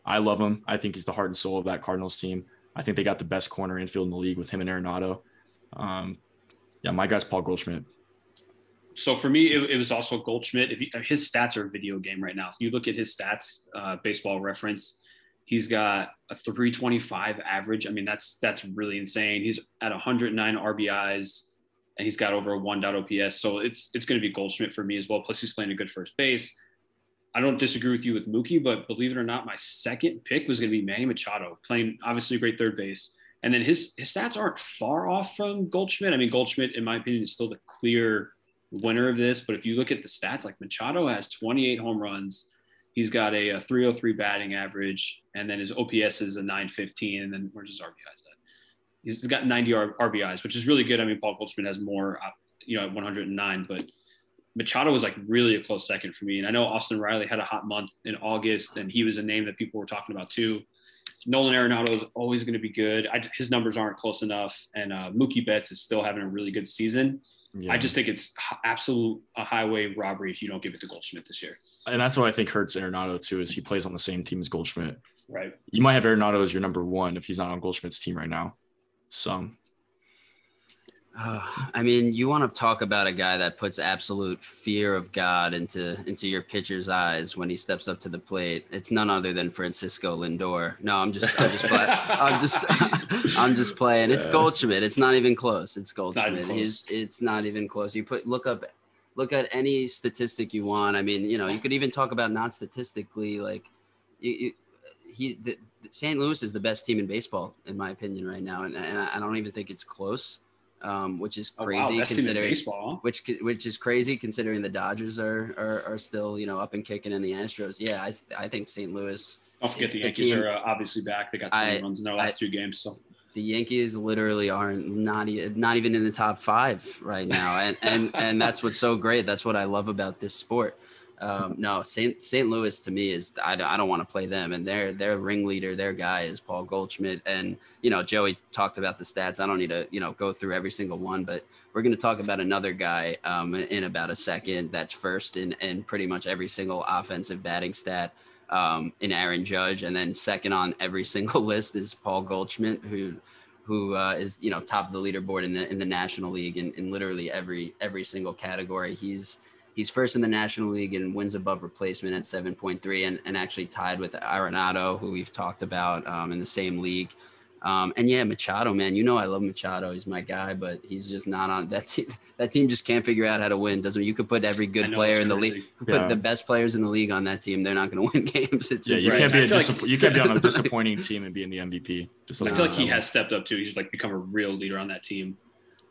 [SPEAKER 5] I love him. I think he's the heart and soul of that Cardinals team. I think they got the best corner infield in the league with him and Arenado. Um, yeah, my guy's Paul Goldschmidt.
[SPEAKER 3] So for me, it, it was also Goldschmidt. You, his stats are a video game right now. If you look at his stats, uh, Baseball Reference, he's got a 325 average. I mean, that's that's really insane. He's at 109 RBIs, and he's got over a one OPS. So it's it's going to be Goldschmidt for me as well. Plus, he's playing a good first base. I don't disagree with you with Mookie, but believe it or not, my second pick was going to be Manny Machado, playing obviously a great third base. And then his his stats aren't far off from Goldschmidt. I mean, Goldschmidt, in my opinion, is still the clear winner of this. But if you look at the stats, like Machado has 28 home runs. He's got a, a 303 batting average, and then his OPS is a 915. And then where's his RBIs? He's got 90 RBIs, which is really good. I mean, Paul Goldschmidt has more, uh, you know, at 109, but Machado was like really a close second for me. And I know Austin Riley had a hot month in August, and he was a name that people were talking about too. Nolan Arenado is always going to be good. I, his numbers aren't close enough, and uh, Mookie Betts is still having a really good season. Yeah. I just think it's absolute a highway robbery if you don't give it to Goldschmidt this year.
[SPEAKER 5] And that's what I think hurts Arenado too, is he plays on the same team as Goldschmidt.
[SPEAKER 3] Right.
[SPEAKER 5] You might have Arenado as your number one if he's not on Goldschmidt's team right now. So
[SPEAKER 4] uh, I mean, you want to talk about a guy that puts absolute fear of God into into your pitcher's eyes when he steps up to the plate. It's none other than Francisco Lindor. No, I'm just, I'm just, play, I'm just, I'm just playing. It's Goldschmidt. It's not even close. It's Goldschmidt. It's He's, it's not even close. You put look up, look at any statistic you want. I mean, you know, you could even talk about not statistically, like, you, you he, the, St. Louis is the best team in baseball in my opinion right now, and, and I don't even think it's close um, which is crazy oh, wow. considering baseball. which which is crazy considering the Dodgers are, are are still you know up and kicking in the Astros. Yeah, I, I think St. Louis.
[SPEAKER 3] Don't forget the Yankees the are uh, obviously back. They got 20 I, runs in their last I, two games. So
[SPEAKER 4] the Yankees literally aren't not even not even in the top five right now, and and and that's what's so great. That's what I love about this sport. Um, no, St. St. Louis to me is I, I don't want to play them, and their their ringleader, their guy is Paul Goldschmidt, and you know Joey talked about the stats. I don't need to you know go through every single one, but we're going to talk about another guy um, in, about a second. That's first in in pretty much every single offensive batting stat um, in Aaron Judge, and then second on every single list is Paul Goldschmidt, who who uh, is you know top of the leaderboard in the in the National League in, in literally every every single category. He's He's first in the National League in wins above replacement at 7.3 and, and actually tied with Arenado, who we've talked about um, in the same league. Um, and yeah, Machado, man, you know I love Machado. He's my guy, but he's just not on that team. That team just can't figure out how to win. Doesn't you could put every good player in the league,
[SPEAKER 5] Yeah.
[SPEAKER 4] put the best players in the league on that team. They're not going to win games. It's
[SPEAKER 5] Yeah, you
[SPEAKER 3] Right.
[SPEAKER 5] can't be
[SPEAKER 3] I
[SPEAKER 5] a
[SPEAKER 3] feel like-
[SPEAKER 5] you can't be on a disappointing team and be in the MVP. Just
[SPEAKER 3] I feel like he has stepped up too. He's like become a real leader on that team.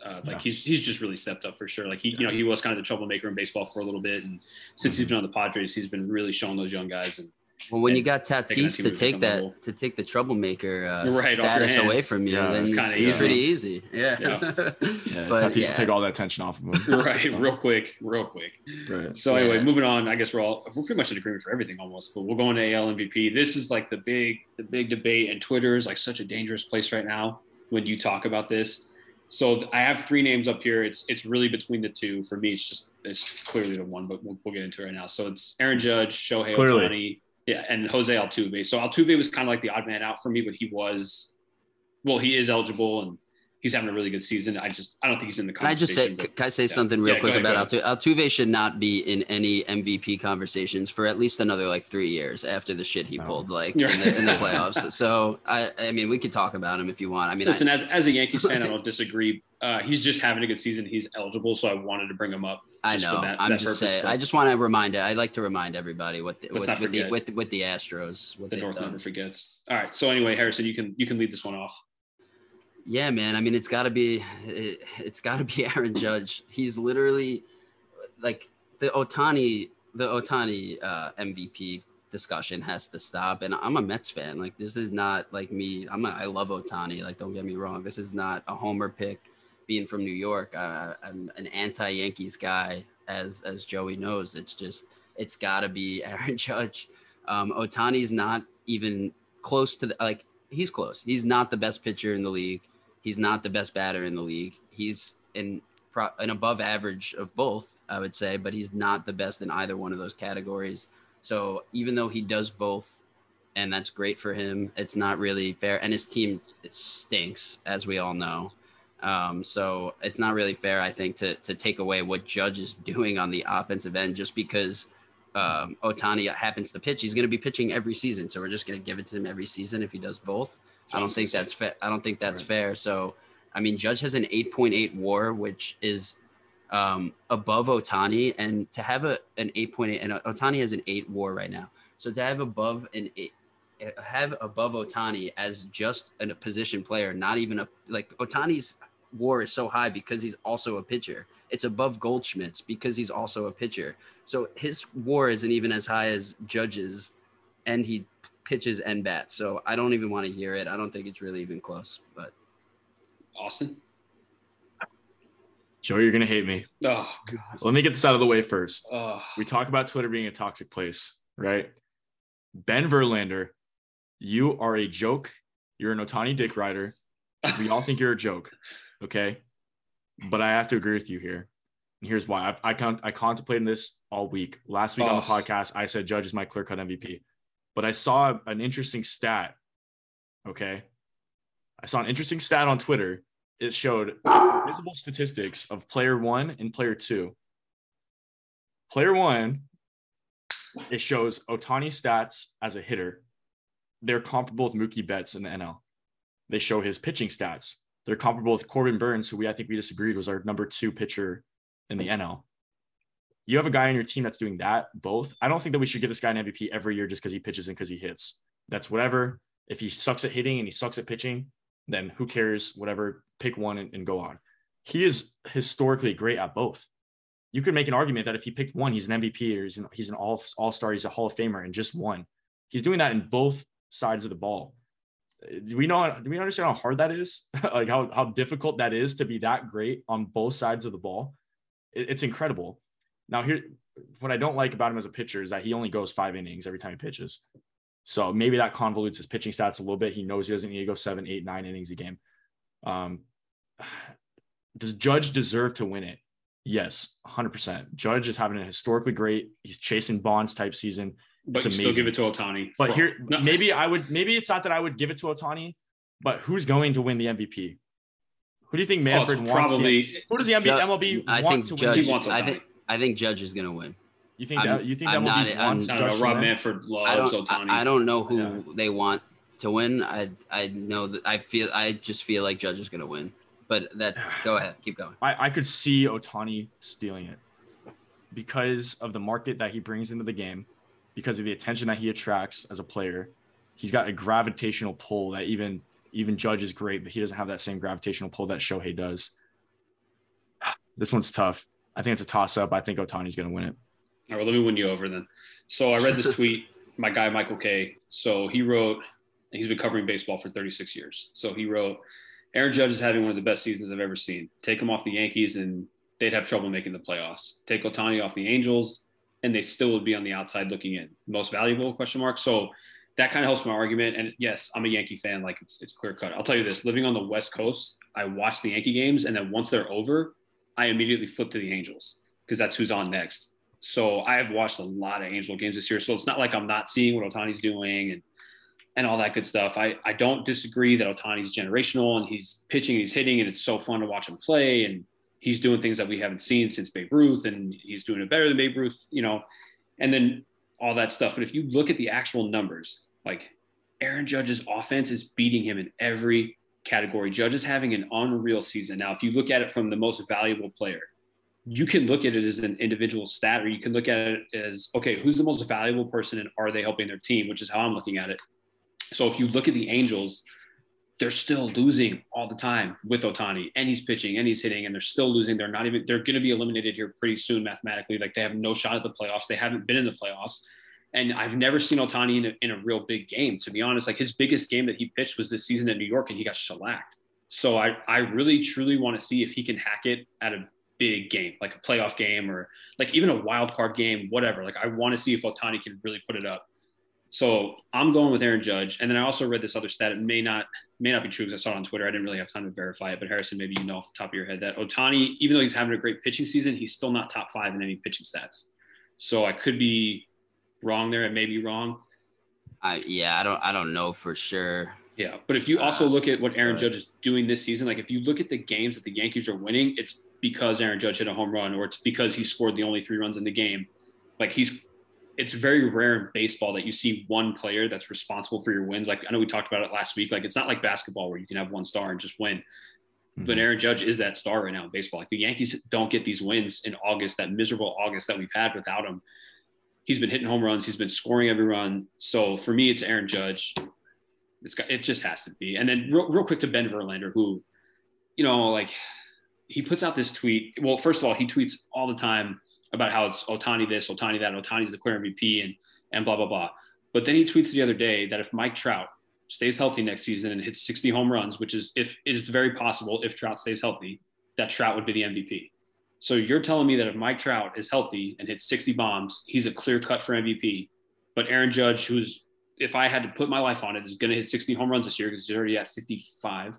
[SPEAKER 3] Uh, like
[SPEAKER 5] Yeah.
[SPEAKER 3] he's he's just really stepped up for sure. Like he you know he was kind of the troublemaker in baseball for a little bit, and since
[SPEAKER 5] Mm-hmm.
[SPEAKER 3] he's been on the Padres, he's been really showing those young guys. And
[SPEAKER 4] Well, when you got
[SPEAKER 3] taking
[SPEAKER 4] Tatis to
[SPEAKER 3] to
[SPEAKER 4] take that
[SPEAKER 3] level.
[SPEAKER 4] to take the troublemaker uh,
[SPEAKER 3] Right,
[SPEAKER 4] status away from you,
[SPEAKER 5] Yeah,
[SPEAKER 4] then
[SPEAKER 5] it's
[SPEAKER 4] it's, it's
[SPEAKER 3] easy.
[SPEAKER 4] pretty easy. Yeah.
[SPEAKER 5] Yeah,
[SPEAKER 4] but
[SPEAKER 5] Tatis
[SPEAKER 4] yeah.
[SPEAKER 5] will take all that tension off of him.
[SPEAKER 3] right, real quick, real quick.
[SPEAKER 5] Right.
[SPEAKER 3] So anyway,
[SPEAKER 4] Yeah.
[SPEAKER 3] moving on. I guess we're all we're pretty much in agreement for everything almost. But we'll go into AL MVP. This is like the big the big debate, and Twitter is like such a dangerous place right now when you talk about this. So I have three names up here. It's it's really between the two. For me, it's just it's clearly the one, but we'll, we'll get into it right now. So it's Aaron Judge, Shohei
[SPEAKER 5] Clearly.
[SPEAKER 3] Ohtani, yeah, and Jose Altuve. So Altuve was kind of like the odd man out for me, but he was, well, he is eligible and he's having a really good season. I just I don't think he's in the conversation.
[SPEAKER 4] Can I just say,
[SPEAKER 3] but-
[SPEAKER 4] can I say
[SPEAKER 3] yeah.
[SPEAKER 4] something real
[SPEAKER 3] Yeah,
[SPEAKER 4] quick
[SPEAKER 3] ahead,
[SPEAKER 4] about Altuve? Altuve should not be in any MVP conversations for at least another like three years after the shit he
[SPEAKER 5] No.
[SPEAKER 4] pulled like in the, in the playoffs. So I, I mean, we could talk about him if you want. I mean, I-
[SPEAKER 3] Listen, as, as a Yankees fan, I don't disagree. Uh, he's just having a good season. He's eligible, so I wanted to bring him up.
[SPEAKER 4] I
[SPEAKER 3] just for
[SPEAKER 4] know.
[SPEAKER 3] that-
[SPEAKER 4] I'm
[SPEAKER 3] that
[SPEAKER 4] just
[SPEAKER 3] purpose,
[SPEAKER 4] saying.
[SPEAKER 3] but
[SPEAKER 4] I just want to remind. I like to remind everybody what the,
[SPEAKER 3] Let's
[SPEAKER 4] with, with the
[SPEAKER 3] forget.
[SPEAKER 4] with, with the Astros. What
[SPEAKER 3] the North
[SPEAKER 4] done.
[SPEAKER 3] never forgets. All right. So anyway, Harrison, you can you can lead this one off.
[SPEAKER 4] Yeah, man. I mean, it's got to be it, it's got to be Aaron Judge. He's literally like the Ohtani the Ohtani uh, MVP discussion has to stop. And I'm a Mets fan. Like this is not like me. I'm I love Ohtani. Like don't get me wrong. This is not a homer pick. Being from New York, uh, I'm an anti-Yankees guy, as as Joey knows. It's just it's got to be Aaron Judge. Um, Ohtani's not even close to the like. He's close. He's not the best pitcher in the league. He's not the best batter in the league. He's in pro, an above average of both, I would say, but he's not the best in either one of those categories. So even though he does both, and that's great for him, it's not really fair. And his team stinks, as we all know. Um, so it's not really fair, I think, to to take away what Judge is doing on the offensive end just because um, Ohtani happens to pitch. He's going to be pitching every season, so we're just going to give it to him every season if he does both. I don't think that's fair. I don't think that's
[SPEAKER 3] Right.
[SPEAKER 4] fair. So, I mean, Judge has an 8.8 WAR, which is um, above Ohtani, and to have a an 8.8, and Ohtani has an eight WAR right now. So to have above an eight, have above Ohtani as just a position player, not even a like Ohtani's WAR is so high because he's also a pitcher. It's above Goldschmidt's because he's also a pitcher. So his WAR isn't even as high as Judge's, and he pitches and bats. So I don't even want to hear it. I don't think it's really even close. But
[SPEAKER 3] Austin.
[SPEAKER 5] Joe, you're gonna hate me.
[SPEAKER 3] Oh God.
[SPEAKER 5] Let me get this out of the way first.
[SPEAKER 3] Oh,
[SPEAKER 5] We talk about Twitter being a toxic place, right? Ben Verlander, you are a joke. You're an Ohtani dick rider. We all think you're a joke, okay? But I have to agree with you here. And here's why. I've, I con- I contemplated this all week. Last week on the
[SPEAKER 3] Oh.
[SPEAKER 5] podcast, I said Judge is my clear cut MVP. But I saw an interesting stat. Okay. I saw an interesting stat on Twitter. It showed visible statistics of player one and player two. Player one, it shows Ohtani's stats as a hitter. They're comparable with Mookie Betts in the NL. They show his pitching stats. They're comparable with Corbin Burnes, who we I think we disagreed was our number two pitcher in the NL. You have a guy on your team that's doing that both. I don't think that we should give this guy an MVP every year just because he pitches and because he hits. That's whatever. If he sucks at hitting and he sucks at pitching, then who cares? Whatever, pick one and, and go on. He is historically great at both. You could make an argument that if he picked one, he's an MVP or he's an, he's an all all star, he's a Hall of Famer, and just one. He's doing that in both sides of the ball. Do we know? Do we understand how hard that is? like how how difficult that is to be that great on both sides of the ball? It- it's incredible. Now here, what I don't like about him as a pitcher is that he only goes five innings every time he pitches. So maybe that convolutes his pitching stats a little bit. He knows he doesn't need to go seven, eight, nine innings a game. Um, does Judge deserve to win it? Yes, 100%. Judge is having a historically great, he's chasing Bonds type season.
[SPEAKER 3] but
[SPEAKER 5] It's
[SPEAKER 3] you still
[SPEAKER 5] amazing.
[SPEAKER 3] give it to Ohtani.
[SPEAKER 5] But
[SPEAKER 3] For-
[SPEAKER 5] here,
[SPEAKER 3] No,
[SPEAKER 5] maybe I would, maybe it's not that I would give it to Ohtani, but who's going to win the MVP? Who do you think
[SPEAKER 3] oh, it's
[SPEAKER 5] Manfred wants? the-
[SPEAKER 3] probably
[SPEAKER 5] who does the MB,
[SPEAKER 4] Ju-
[SPEAKER 5] MLB
[SPEAKER 4] I
[SPEAKER 5] want
[SPEAKER 4] think
[SPEAKER 5] to
[SPEAKER 4] Judge.
[SPEAKER 5] win?
[SPEAKER 3] He wants
[SPEAKER 4] I think I think Judge is gonna win.
[SPEAKER 5] You think
[SPEAKER 4] I'm-
[SPEAKER 5] that you think that
[SPEAKER 4] I'm
[SPEAKER 5] will
[SPEAKER 4] not-
[SPEAKER 5] be
[SPEAKER 4] I'm-
[SPEAKER 3] I don't
[SPEAKER 5] Judge
[SPEAKER 3] know. Rob
[SPEAKER 5] win?
[SPEAKER 3] Manfred
[SPEAKER 4] I don't.
[SPEAKER 3] Ohtani.
[SPEAKER 4] I, I don't know who
[SPEAKER 5] Yeah.
[SPEAKER 4] they want to win. I I know that I feel. I just feel like Judge is gonna win. But that. Go ahead. Keep going.
[SPEAKER 5] I, I could see Ohtani stealing it because of the market that he brings into the game, because of the attention that he attracts as a player. He's got a gravitational pull that even even Judge is great, but he doesn't have that same gravitational pull that Shohei does. This one's tough. I think it's a toss up. I think Ohtani's going to win it.
[SPEAKER 3] All right, well, let me win you over then. So I read this tweet, my guy Michael Kay. So he wrote, he's been covering baseball for 36 years. So he wrote, Aaron Judge is having one of the best seasons I've ever seen. Take him off the Yankees, and they'd have trouble making the playoffs. Take Ohtani off the Angels, and they still would be on the outside looking in. Most valuable question mark. So that kind of helps my argument. And yes, I'm a Yankee fan. Like it's it's clear cut. I'll tell you this: living on the West Coast, I watch the Yankee games, and then once they're over, I immediately flip to the Angels because that's who's on next. So I have watched a lot of Angel games this year. So it's not like I'm not seeing what Ohtani's doing and and all that good stuff. I, I don't disagree that Ohtani's generational and he's pitching and he's hitting and it's so fun to watch him play and he's doing things that we haven't seen since Babe Ruth and he's doing it better than Babe Ruth, you know, and then all that stuff. But if you look at the actual numbers, like Aaron Judge's offense is beating him in every category. Judge is having an unreal season. Now, if you look at it from the most valuable player, you can look at it as an individual stat, or you can look at it as okay, who's the most valuable person and are they helping their team, which is how I'm looking at it. So if you look at the Angels, they're still losing all the time with Ohtani, and he's pitching and he's hitting, and they're still losing. They're not even, they're going to be eliminated here pretty soon mathematically. Like they have no shot at the playoffs. They haven't been in the playoffs. And I've never seen Ohtani in a, in a real big game, to be honest. Like his biggest game that he pitched was this season at New York, and he got shellacked. So I, I really truly want to see if he can hack it at a big game, like a playoff game or like even a wild card game, whatever. Like I want to see if Ohtani can really put it up. So I'm going with Aaron Judge. And then I also read this other stat. It may not may not be true because I saw it on Twitter. I didn't really have time to verify it, but Harrison, maybe you know off the top of your head that Ohtani, even though he's having a great pitching season, he's still not top five in any pitching stats. So I could be wrong there. It may be wrong.
[SPEAKER 4] I yeah. I don't. I don't know for sure.
[SPEAKER 3] Yeah, but if you also
[SPEAKER 4] Uh,
[SPEAKER 3] look at what Aaron. Judge is doing this season, like if you look at the games that the Yankees are winning, it's because Aaron Judge hit a home run or it's because he scored the only three runs in the game. Like he's it's very rare in baseball that you see one player that's responsible for your wins. Like I know we talked about it last week. Like it's not like basketball where you can have one star and just win. But
[SPEAKER 5] Mhm.
[SPEAKER 3] Aaron Judge is that star right now in baseball. Like the Yankees don't get these wins in August, that miserable August that we've had without him. He's been hitting home runs. He's been scoring every run. So for me, it's Aaron Judge. It's got, it just has to be. And then real, real quick to Ben Verlander, who, you know, like he puts out this tweet. Well, first of all, he tweets all the time about how it's Ohtani this, Ohtani that, Ohtani's the clear MVP and and blah blah blah. But then he tweets the other day that if Mike Trout stays healthy next season and hits 60 home runs, which is if is very possible if Trout stays healthy, that Trout would be the MVP. So you're telling me that if Mike Trout is healthy and hits 60 bombs, he's a clear cut for MVP. But Aaron Judge, who's if I had to put my life on it, is going to hit 60 home runs this year because he's already at 55.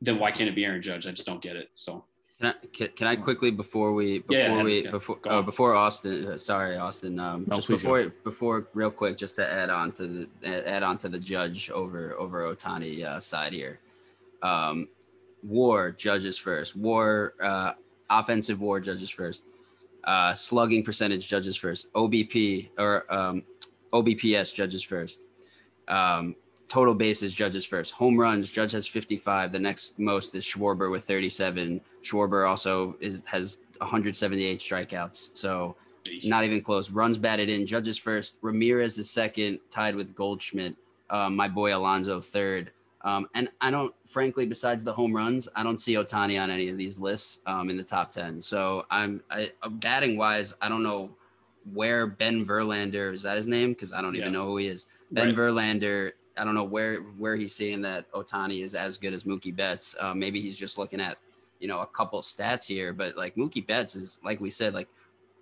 [SPEAKER 3] Then why can't it be Aaron Judge? I just don't get it. So
[SPEAKER 4] Can I, can, can I quickly before we before
[SPEAKER 3] Yeah,
[SPEAKER 4] we
[SPEAKER 3] yeah.
[SPEAKER 4] before
[SPEAKER 3] Go
[SPEAKER 4] uh, before Austin uh, sorry Austin um
[SPEAKER 5] No,
[SPEAKER 4] just
[SPEAKER 5] please
[SPEAKER 4] before before real quick just to add on to the add on to the judge over over Ohtani uh, side here um war judges first war uh offensive war judges first uh slugging percentage judges first OBP or um OBPS judges first um total bases judges first. Home runs judge has 55 the next most is schwarber with 37 schwarber also is has 178 strikeouts so not even close. Runs batted in judges first. Ramirez is second tied with goldschmidt. Um, my boy alonso third um, and i don't frankly besides the home runs i don't see ohtani on any of these lists um, in the top 10 so i'm I, batting wise i don't know where ben verlander is that his name because i don't even
[SPEAKER 3] Yeah.
[SPEAKER 4] know who he is Ben
[SPEAKER 3] Right.
[SPEAKER 4] Verlander, I don't know where where he's seeing that Ohtani is as good as Mookie Betts. Uh, maybe he's just looking at you know a couple stats here, but like Mookie Betts is like we said, like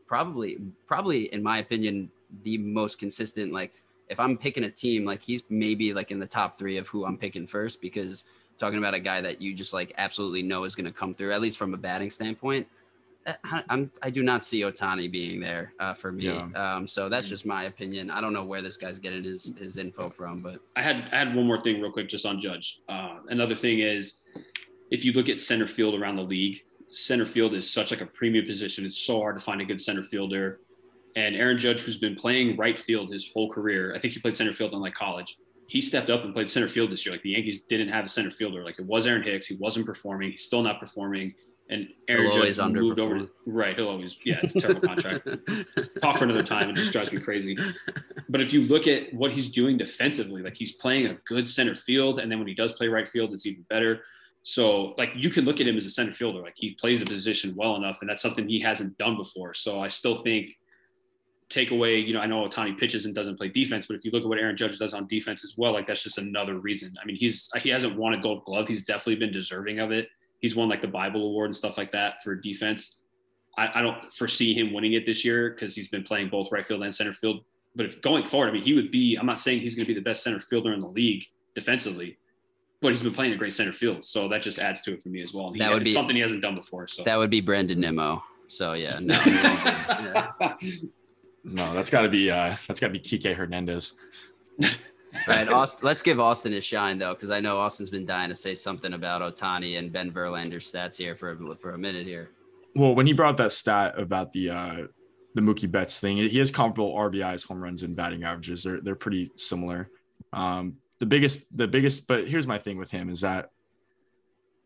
[SPEAKER 4] probably probably in my opinion the most consistent. Like if I'm picking a team, like he's maybe like in the top three of who I'm picking first because talking about a guy that you just like absolutely know is going to come through at least from a batting standpoint. I, I'm I do not see Ohtani being there uh, for me.
[SPEAKER 5] Yeah.
[SPEAKER 4] Um, so that's just my opinion. I don't know where this guy's getting his his info from, but
[SPEAKER 3] I had I had one more thing real quick just on Judge. Uh, another thing is if you look at center field around the league, center field is such like a premium position. It's so hard to find a good center fielder. And Aaron Judge, who's been playing right field his whole career, I think he played center field in like college. He stepped up and played center field this year. Like the Yankees didn't have a center fielder. Like it was Aaron Hicks. He wasn't performing. He's still not performing. And Aaron
[SPEAKER 4] He'll
[SPEAKER 3] Judge
[SPEAKER 4] always
[SPEAKER 3] moved over to right. He'll always yeah. It's a terrible contract. Talk for another time. It just drives me crazy. But if you look at what he's doing defensively, like he's playing a good center field, and then when he does play right field, it's even better. So like you can look at him as a center fielder, like he plays the position well enough, and that's something he hasn't done before. So I still think take away, you know, I know Ohtani pitches and doesn't play defense, but if you look at what Aaron Judge does on defense as well, like that's just another reason. I mean, he's he hasn't won a gold glove. He's definitely been deserving of it. He's won like the Bible Award and stuff like that for defense. I, I don't foresee him winning it this year because he's been playing both right field and center field. But if going forward, I mean, he would be, I'm not saying he's going to be the best center fielder in the league defensively, but he's been playing a great center field. So that just adds to it for me as well. And he,
[SPEAKER 4] That would be-
[SPEAKER 3] something he hasn't done before. So
[SPEAKER 4] that would be Brandon Nimmo. So yeah, no. yeah.
[SPEAKER 5] No, that's got to be uh, that's got to be Kike Hernandez.
[SPEAKER 4] All right, Austin, let's give Austin his shine though, because I know Austin's been dying to say something about Ohtani and Ben Verlander's stats here for a, for a minute here.
[SPEAKER 5] Well, when he brought up that stat about the uh, the Mookie Betts thing, he has comparable RBIs, home runs, and batting averages. They're they're pretty similar. Um, the biggest the biggest, but here's my thing with him is that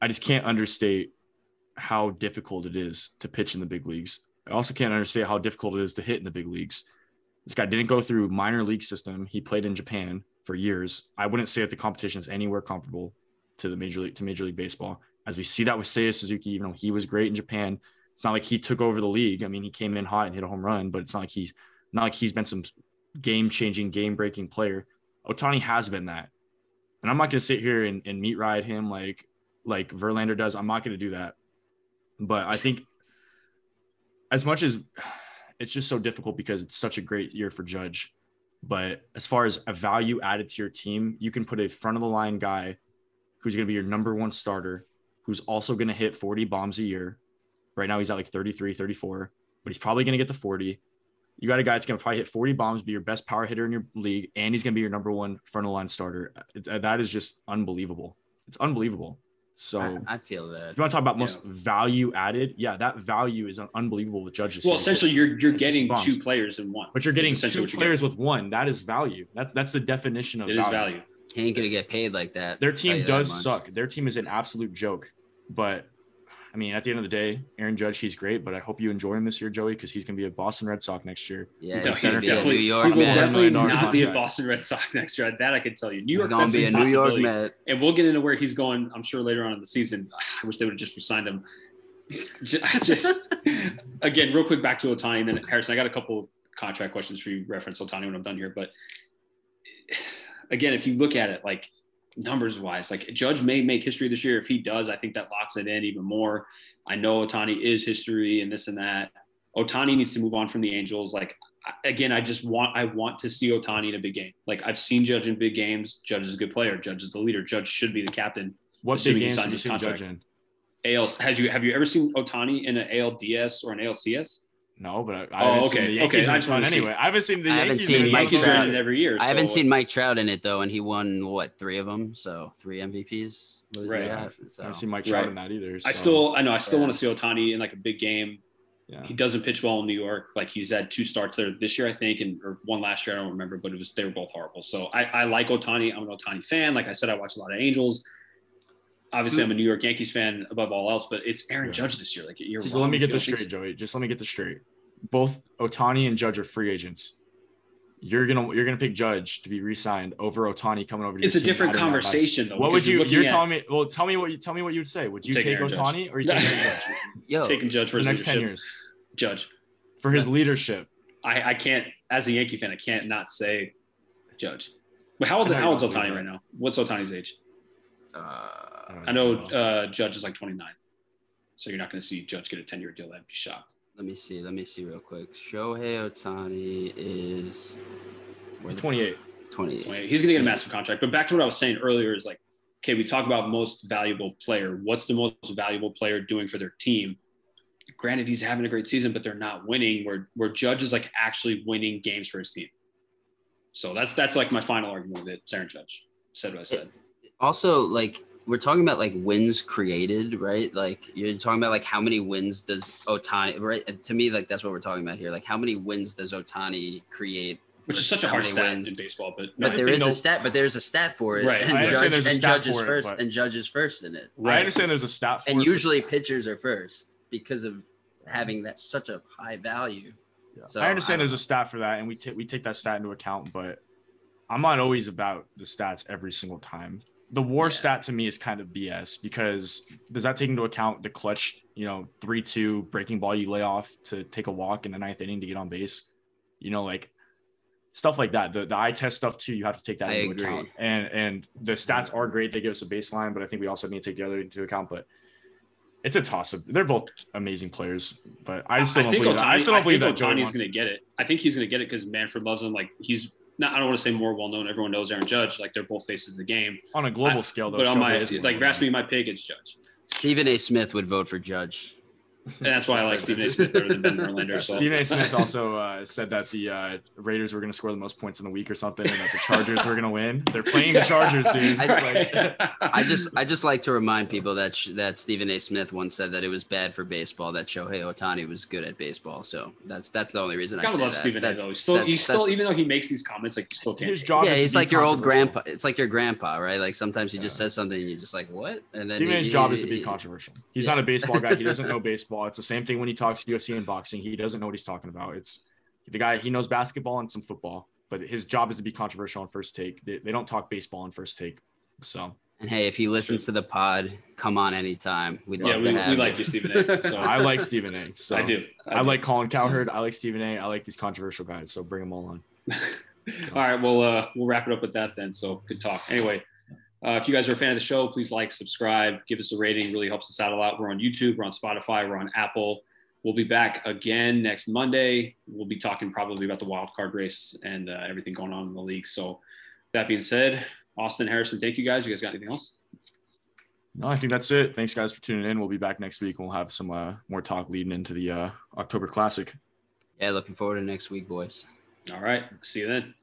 [SPEAKER 5] I just can't understate how difficult it is to pitch in the big leagues. I also can't understand how difficult it is to hit in the big leagues. This guy didn't go through minor league system. He played in Japan for years. I wouldn't say that the competition is anywhere comparable to the major league to Major League Baseball. As we see that with Seiya Suzuki, even though he was great in Japan, it's not like he took over the league. I mean, he came in hot and hit a home run, but it's not like he's not like he's been some game changing, game breaking player. Ohtani has been that. And I'm not gonna sit here and, and meat ride him like like Verlander does. I'm not gonna do that. But I think as much as it's just so difficult because it's such a great year for Judge. But as far as a value added to your team, you can put a front of the line guy who's going to be your number one starter, who's also going to hit 40 bombs a year. Right now, he's at like 33, 34, but he's probably going to get to 40. You got a guy that's going to probably hit 40 bombs, be your best power hitter in your league, and he's going to be your number one front of the line starter. Uh, that is just unbelievable. It's unbelievable. So,
[SPEAKER 4] I, I feel that.
[SPEAKER 5] if you want to talk about most
[SPEAKER 3] Yeah.
[SPEAKER 5] value added, yeah, that value is unbelievable with judges.
[SPEAKER 3] well, essentially, you're you're
[SPEAKER 5] It's
[SPEAKER 3] getting two players in one.
[SPEAKER 5] but you're getting two
[SPEAKER 3] what you're
[SPEAKER 5] players with one. That is value. That's that's the definition of
[SPEAKER 3] It is
[SPEAKER 5] value.
[SPEAKER 3] value.
[SPEAKER 4] He ain't gonna get paid like that.
[SPEAKER 5] Their
[SPEAKER 4] I'll tell you
[SPEAKER 5] team does suck. Their team is an absolute joke. But I mean, at the end of the day, Aaron Judge, he's great. But I hope you enjoy him this year, Joey, because he's going to be a Boston Red Sox next year.
[SPEAKER 4] Yeah,
[SPEAKER 3] No,
[SPEAKER 4] he's
[SPEAKER 3] he's
[SPEAKER 4] gonna be a New
[SPEAKER 3] definitely,
[SPEAKER 4] York
[SPEAKER 3] he will
[SPEAKER 4] man.
[SPEAKER 3] definitely not
[SPEAKER 5] dollar
[SPEAKER 3] be a. Boston Red Sox next year. That I can tell you. New
[SPEAKER 4] He's
[SPEAKER 3] York
[SPEAKER 4] gonna be a New York. Met.
[SPEAKER 3] and we'll get into where he's going. I'm sure later on in the season. I wish they would have just resigned him. I just again, real quick back to Ohtani, and then Harrison. I got a couple contract questions for you. Reference Ohtani when I'm done here, but again, if you look at it like numbers wise, like Judge may make history this year. If he does, I think that locks it in even more. I know Ohtani is history and this and that. Ohtani needs to move on from the Angels. Like again, I just want I want to see Ohtani in a big game. Like I've seen Judge in big games. Judge is a good player. Judge is the leader. Judge should be the captain.
[SPEAKER 5] What big games have you seen. Judge in?
[SPEAKER 3] AL has you have you ever seen Ohtani in an ALDS or an ALCS?
[SPEAKER 5] No, but I, I
[SPEAKER 3] Oh,
[SPEAKER 5] haven't
[SPEAKER 3] okay,
[SPEAKER 5] seen the
[SPEAKER 3] okay,
[SPEAKER 5] Yankees
[SPEAKER 3] I
[SPEAKER 5] in
[SPEAKER 3] just
[SPEAKER 5] a
[SPEAKER 3] see-
[SPEAKER 5] anyway. I haven't seen the
[SPEAKER 4] I haven't
[SPEAKER 5] Yankees
[SPEAKER 4] seen
[SPEAKER 5] in a
[SPEAKER 3] The
[SPEAKER 5] ton
[SPEAKER 4] Mike
[SPEAKER 3] Yankees
[SPEAKER 4] Trout.
[SPEAKER 3] in it every year.
[SPEAKER 4] I haven't seen Mike Trout in it though, and he won what three of them? So three MVPs. What was he
[SPEAKER 3] Right.
[SPEAKER 4] at?
[SPEAKER 5] I haven't seen Mike Trout
[SPEAKER 3] Right.
[SPEAKER 5] in that either.
[SPEAKER 3] I still I know I still
[SPEAKER 4] Yeah.
[SPEAKER 3] want to see Ohtani in like a big game.
[SPEAKER 5] yeah.
[SPEAKER 3] He doesn't pitch well in New York. Like he's had two starts there this year, I think, and or one last year. I don't remember, but it was they were both horrible. So I, I like Ohtani. I'm an Ohtani fan. Like I said, I watch a lot of Angels. Obviously, I'm a New York Yankees fan above all else, but it's Aaron
[SPEAKER 5] Yeah.
[SPEAKER 3] Judge this year. Like you're
[SPEAKER 5] So let me get
[SPEAKER 3] you
[SPEAKER 5] this straight, Joey. Just let me get this straight. Both Ohtani and Judge are free agents. You're gonna you're gonna pick Judge to be re-signed over Ohtani coming over to
[SPEAKER 3] It's a
[SPEAKER 5] team
[SPEAKER 3] different
[SPEAKER 5] batting that bad.
[SPEAKER 3] conversation, though.
[SPEAKER 5] What would
[SPEAKER 3] because
[SPEAKER 5] you?
[SPEAKER 3] looking
[SPEAKER 5] You're
[SPEAKER 3] at
[SPEAKER 5] telling me. Well, tell me what you tell me what you would say. Would you
[SPEAKER 3] Take
[SPEAKER 5] take Ohtani or you take Aaron Judge
[SPEAKER 4] yo,
[SPEAKER 3] taking Judge for
[SPEAKER 5] for the
[SPEAKER 3] his
[SPEAKER 5] next ten years
[SPEAKER 3] Judge.
[SPEAKER 5] for his leadership?
[SPEAKER 3] I, I can't, as a Yankee fan, I can't not say Judge. But how old,
[SPEAKER 5] I
[SPEAKER 3] how
[SPEAKER 5] you
[SPEAKER 3] old's
[SPEAKER 5] Ohtani
[SPEAKER 3] right now? What's Ohtani's age?
[SPEAKER 4] uh,
[SPEAKER 3] I know uh, Judge is like 29. So you're not going to see Judge get a 10 year deal. That'd be shocked.
[SPEAKER 4] let me see. Let me see real quick. Shohei Ohtani is
[SPEAKER 5] He's 28.
[SPEAKER 4] 28.
[SPEAKER 3] 28. He's going to get a massive contract. But back to what I was saying earlier is like, okay, we talk about most valuable player. What's the most valuable player doing for their team? Granted, he's having a great season, but they're not winning. Where where Judge is like actually winning games for his team. So that's that's like my final argument with it. It's Aaron Judge said what I said.
[SPEAKER 4] Also, like we're talking about like wins created, right? Like you're talking about like how many wins does Ohtani right? To me, like that's what we're talking about here. Like how many wins does Ohtani create?
[SPEAKER 3] Which is such a hard stat
[SPEAKER 4] wins?
[SPEAKER 3] in baseball, but
[SPEAKER 4] But
[SPEAKER 5] I
[SPEAKER 4] there is a stat, but there's a stat for it,
[SPEAKER 3] Right.
[SPEAKER 4] and,
[SPEAKER 3] I
[SPEAKER 5] understand
[SPEAKER 4] judge,
[SPEAKER 5] there's a
[SPEAKER 4] and
[SPEAKER 5] stat
[SPEAKER 4] judges
[SPEAKER 5] for it,
[SPEAKER 4] first,
[SPEAKER 5] but-
[SPEAKER 4] and judges first in it, Right.
[SPEAKER 5] I understand there's a stat for
[SPEAKER 4] and
[SPEAKER 5] it, but-
[SPEAKER 4] usually pitchers are first because of having that such a high value.
[SPEAKER 5] Yeah.
[SPEAKER 4] So,
[SPEAKER 5] I understand
[SPEAKER 4] I-
[SPEAKER 5] there's a stat for that, and we take we take that stat into account, but I'm not always about the stats every single time. The WAR
[SPEAKER 4] Yeah.
[SPEAKER 5] stat to me is kind of BS because does that take into account the clutch, you know, three two breaking ball you lay off to take a walk in the ninth inning to get on base, you know, like stuff like that. The the eye test stuff too, you have to take that
[SPEAKER 4] I
[SPEAKER 5] into
[SPEAKER 4] agree.
[SPEAKER 5] account. And and the stats are great; they give us a baseline, but I think we also need to take the other into account. But it's a toss up. They're both amazing players, but I still
[SPEAKER 3] I
[SPEAKER 5] don't
[SPEAKER 3] think
[SPEAKER 5] believe that. I still don't believe that
[SPEAKER 3] think
[SPEAKER 5] Joey
[SPEAKER 3] Ohtani's
[SPEAKER 5] wants-
[SPEAKER 3] going to get it. I think he's going to get it because Manfred loves him. Like he's not. I don't want to say more well known. Everyone knows Aaron Judge. Like they're both faces of the game.
[SPEAKER 5] on a global
[SPEAKER 3] I-
[SPEAKER 5] scale though.
[SPEAKER 3] but on
[SPEAKER 5] Shohei
[SPEAKER 3] my
[SPEAKER 5] is more
[SPEAKER 3] like,
[SPEAKER 5] than
[SPEAKER 3] ask me my pick, it's Judge,
[SPEAKER 4] Stephen A. Smith would vote for Judge.
[SPEAKER 3] And that's why I like Stephen A. Smith better than Ben Verlander. So.
[SPEAKER 5] Stephen A. Smith also uh, said that the uh, Raiders were going to score the most points in the week or something, and that the Chargers were going to win. They're playing the Chargers, dude.
[SPEAKER 4] I-
[SPEAKER 5] Like,
[SPEAKER 4] I just I just like to remind people that sh- that Stephen A. Smith once said that it was bad for baseball that Shohei Ohtani was good at baseball. So that's that's the only reason I
[SPEAKER 3] gotta
[SPEAKER 4] say
[SPEAKER 3] love
[SPEAKER 4] that.
[SPEAKER 3] Stephen A.
[SPEAKER 4] That's-
[SPEAKER 3] Though. He's still,
[SPEAKER 4] that's-
[SPEAKER 3] still,
[SPEAKER 4] that's-
[SPEAKER 3] even though he makes these comments, like you still can't.
[SPEAKER 5] his job
[SPEAKER 4] yeah,
[SPEAKER 5] is to
[SPEAKER 4] he's like your old grandpa. It's like your grandpa, right? Like sometimes he just says something and you're just like, what? And then
[SPEAKER 5] Stephen
[SPEAKER 4] he-
[SPEAKER 5] A's job is to be
[SPEAKER 4] he-
[SPEAKER 5] controversial. He's
[SPEAKER 4] Yeah.
[SPEAKER 5] not a baseball guy. He doesn't know baseball. It's the same thing when he talks UFC and boxing. He doesn't know what he's talking about. It's the guy. He knows basketball and some football, but his job is to be controversial on first take. They, they don't talk baseball on first take. So
[SPEAKER 4] And hey, if he listens to the pod, come on anytime. We'd
[SPEAKER 3] Yeah,
[SPEAKER 4] love
[SPEAKER 3] we,
[SPEAKER 4] to have
[SPEAKER 3] we like
[SPEAKER 4] you.
[SPEAKER 3] you, Stephen A. So
[SPEAKER 5] I like Stephen A. So
[SPEAKER 3] I do.
[SPEAKER 5] I,
[SPEAKER 3] do.
[SPEAKER 5] like Colin Cowherd. I like Stephen A. I like these controversial guys. So bring them all on.
[SPEAKER 3] All right, well, uh, we'll wrap it up with that then. So good talk. Anyway, uh, if you guys are a fan of the show, please like, subscribe, give us a rating. Really helps us out a lot. We're on YouTube, we're on Spotify, we're on Apple. We'll be back again next Monday. We'll be talking probably about the wild card race and uh, everything going on in the league. So that being said, Austin Harrison, thank you guys. You guys got anything else?
[SPEAKER 5] No, I think that's it. Thanks, guys, for tuning in. We'll be back next week. We'll have some uh, more talk leading into the uh, October Classic.
[SPEAKER 4] Yeah, looking forward to next week, boys.
[SPEAKER 3] All right. See you then.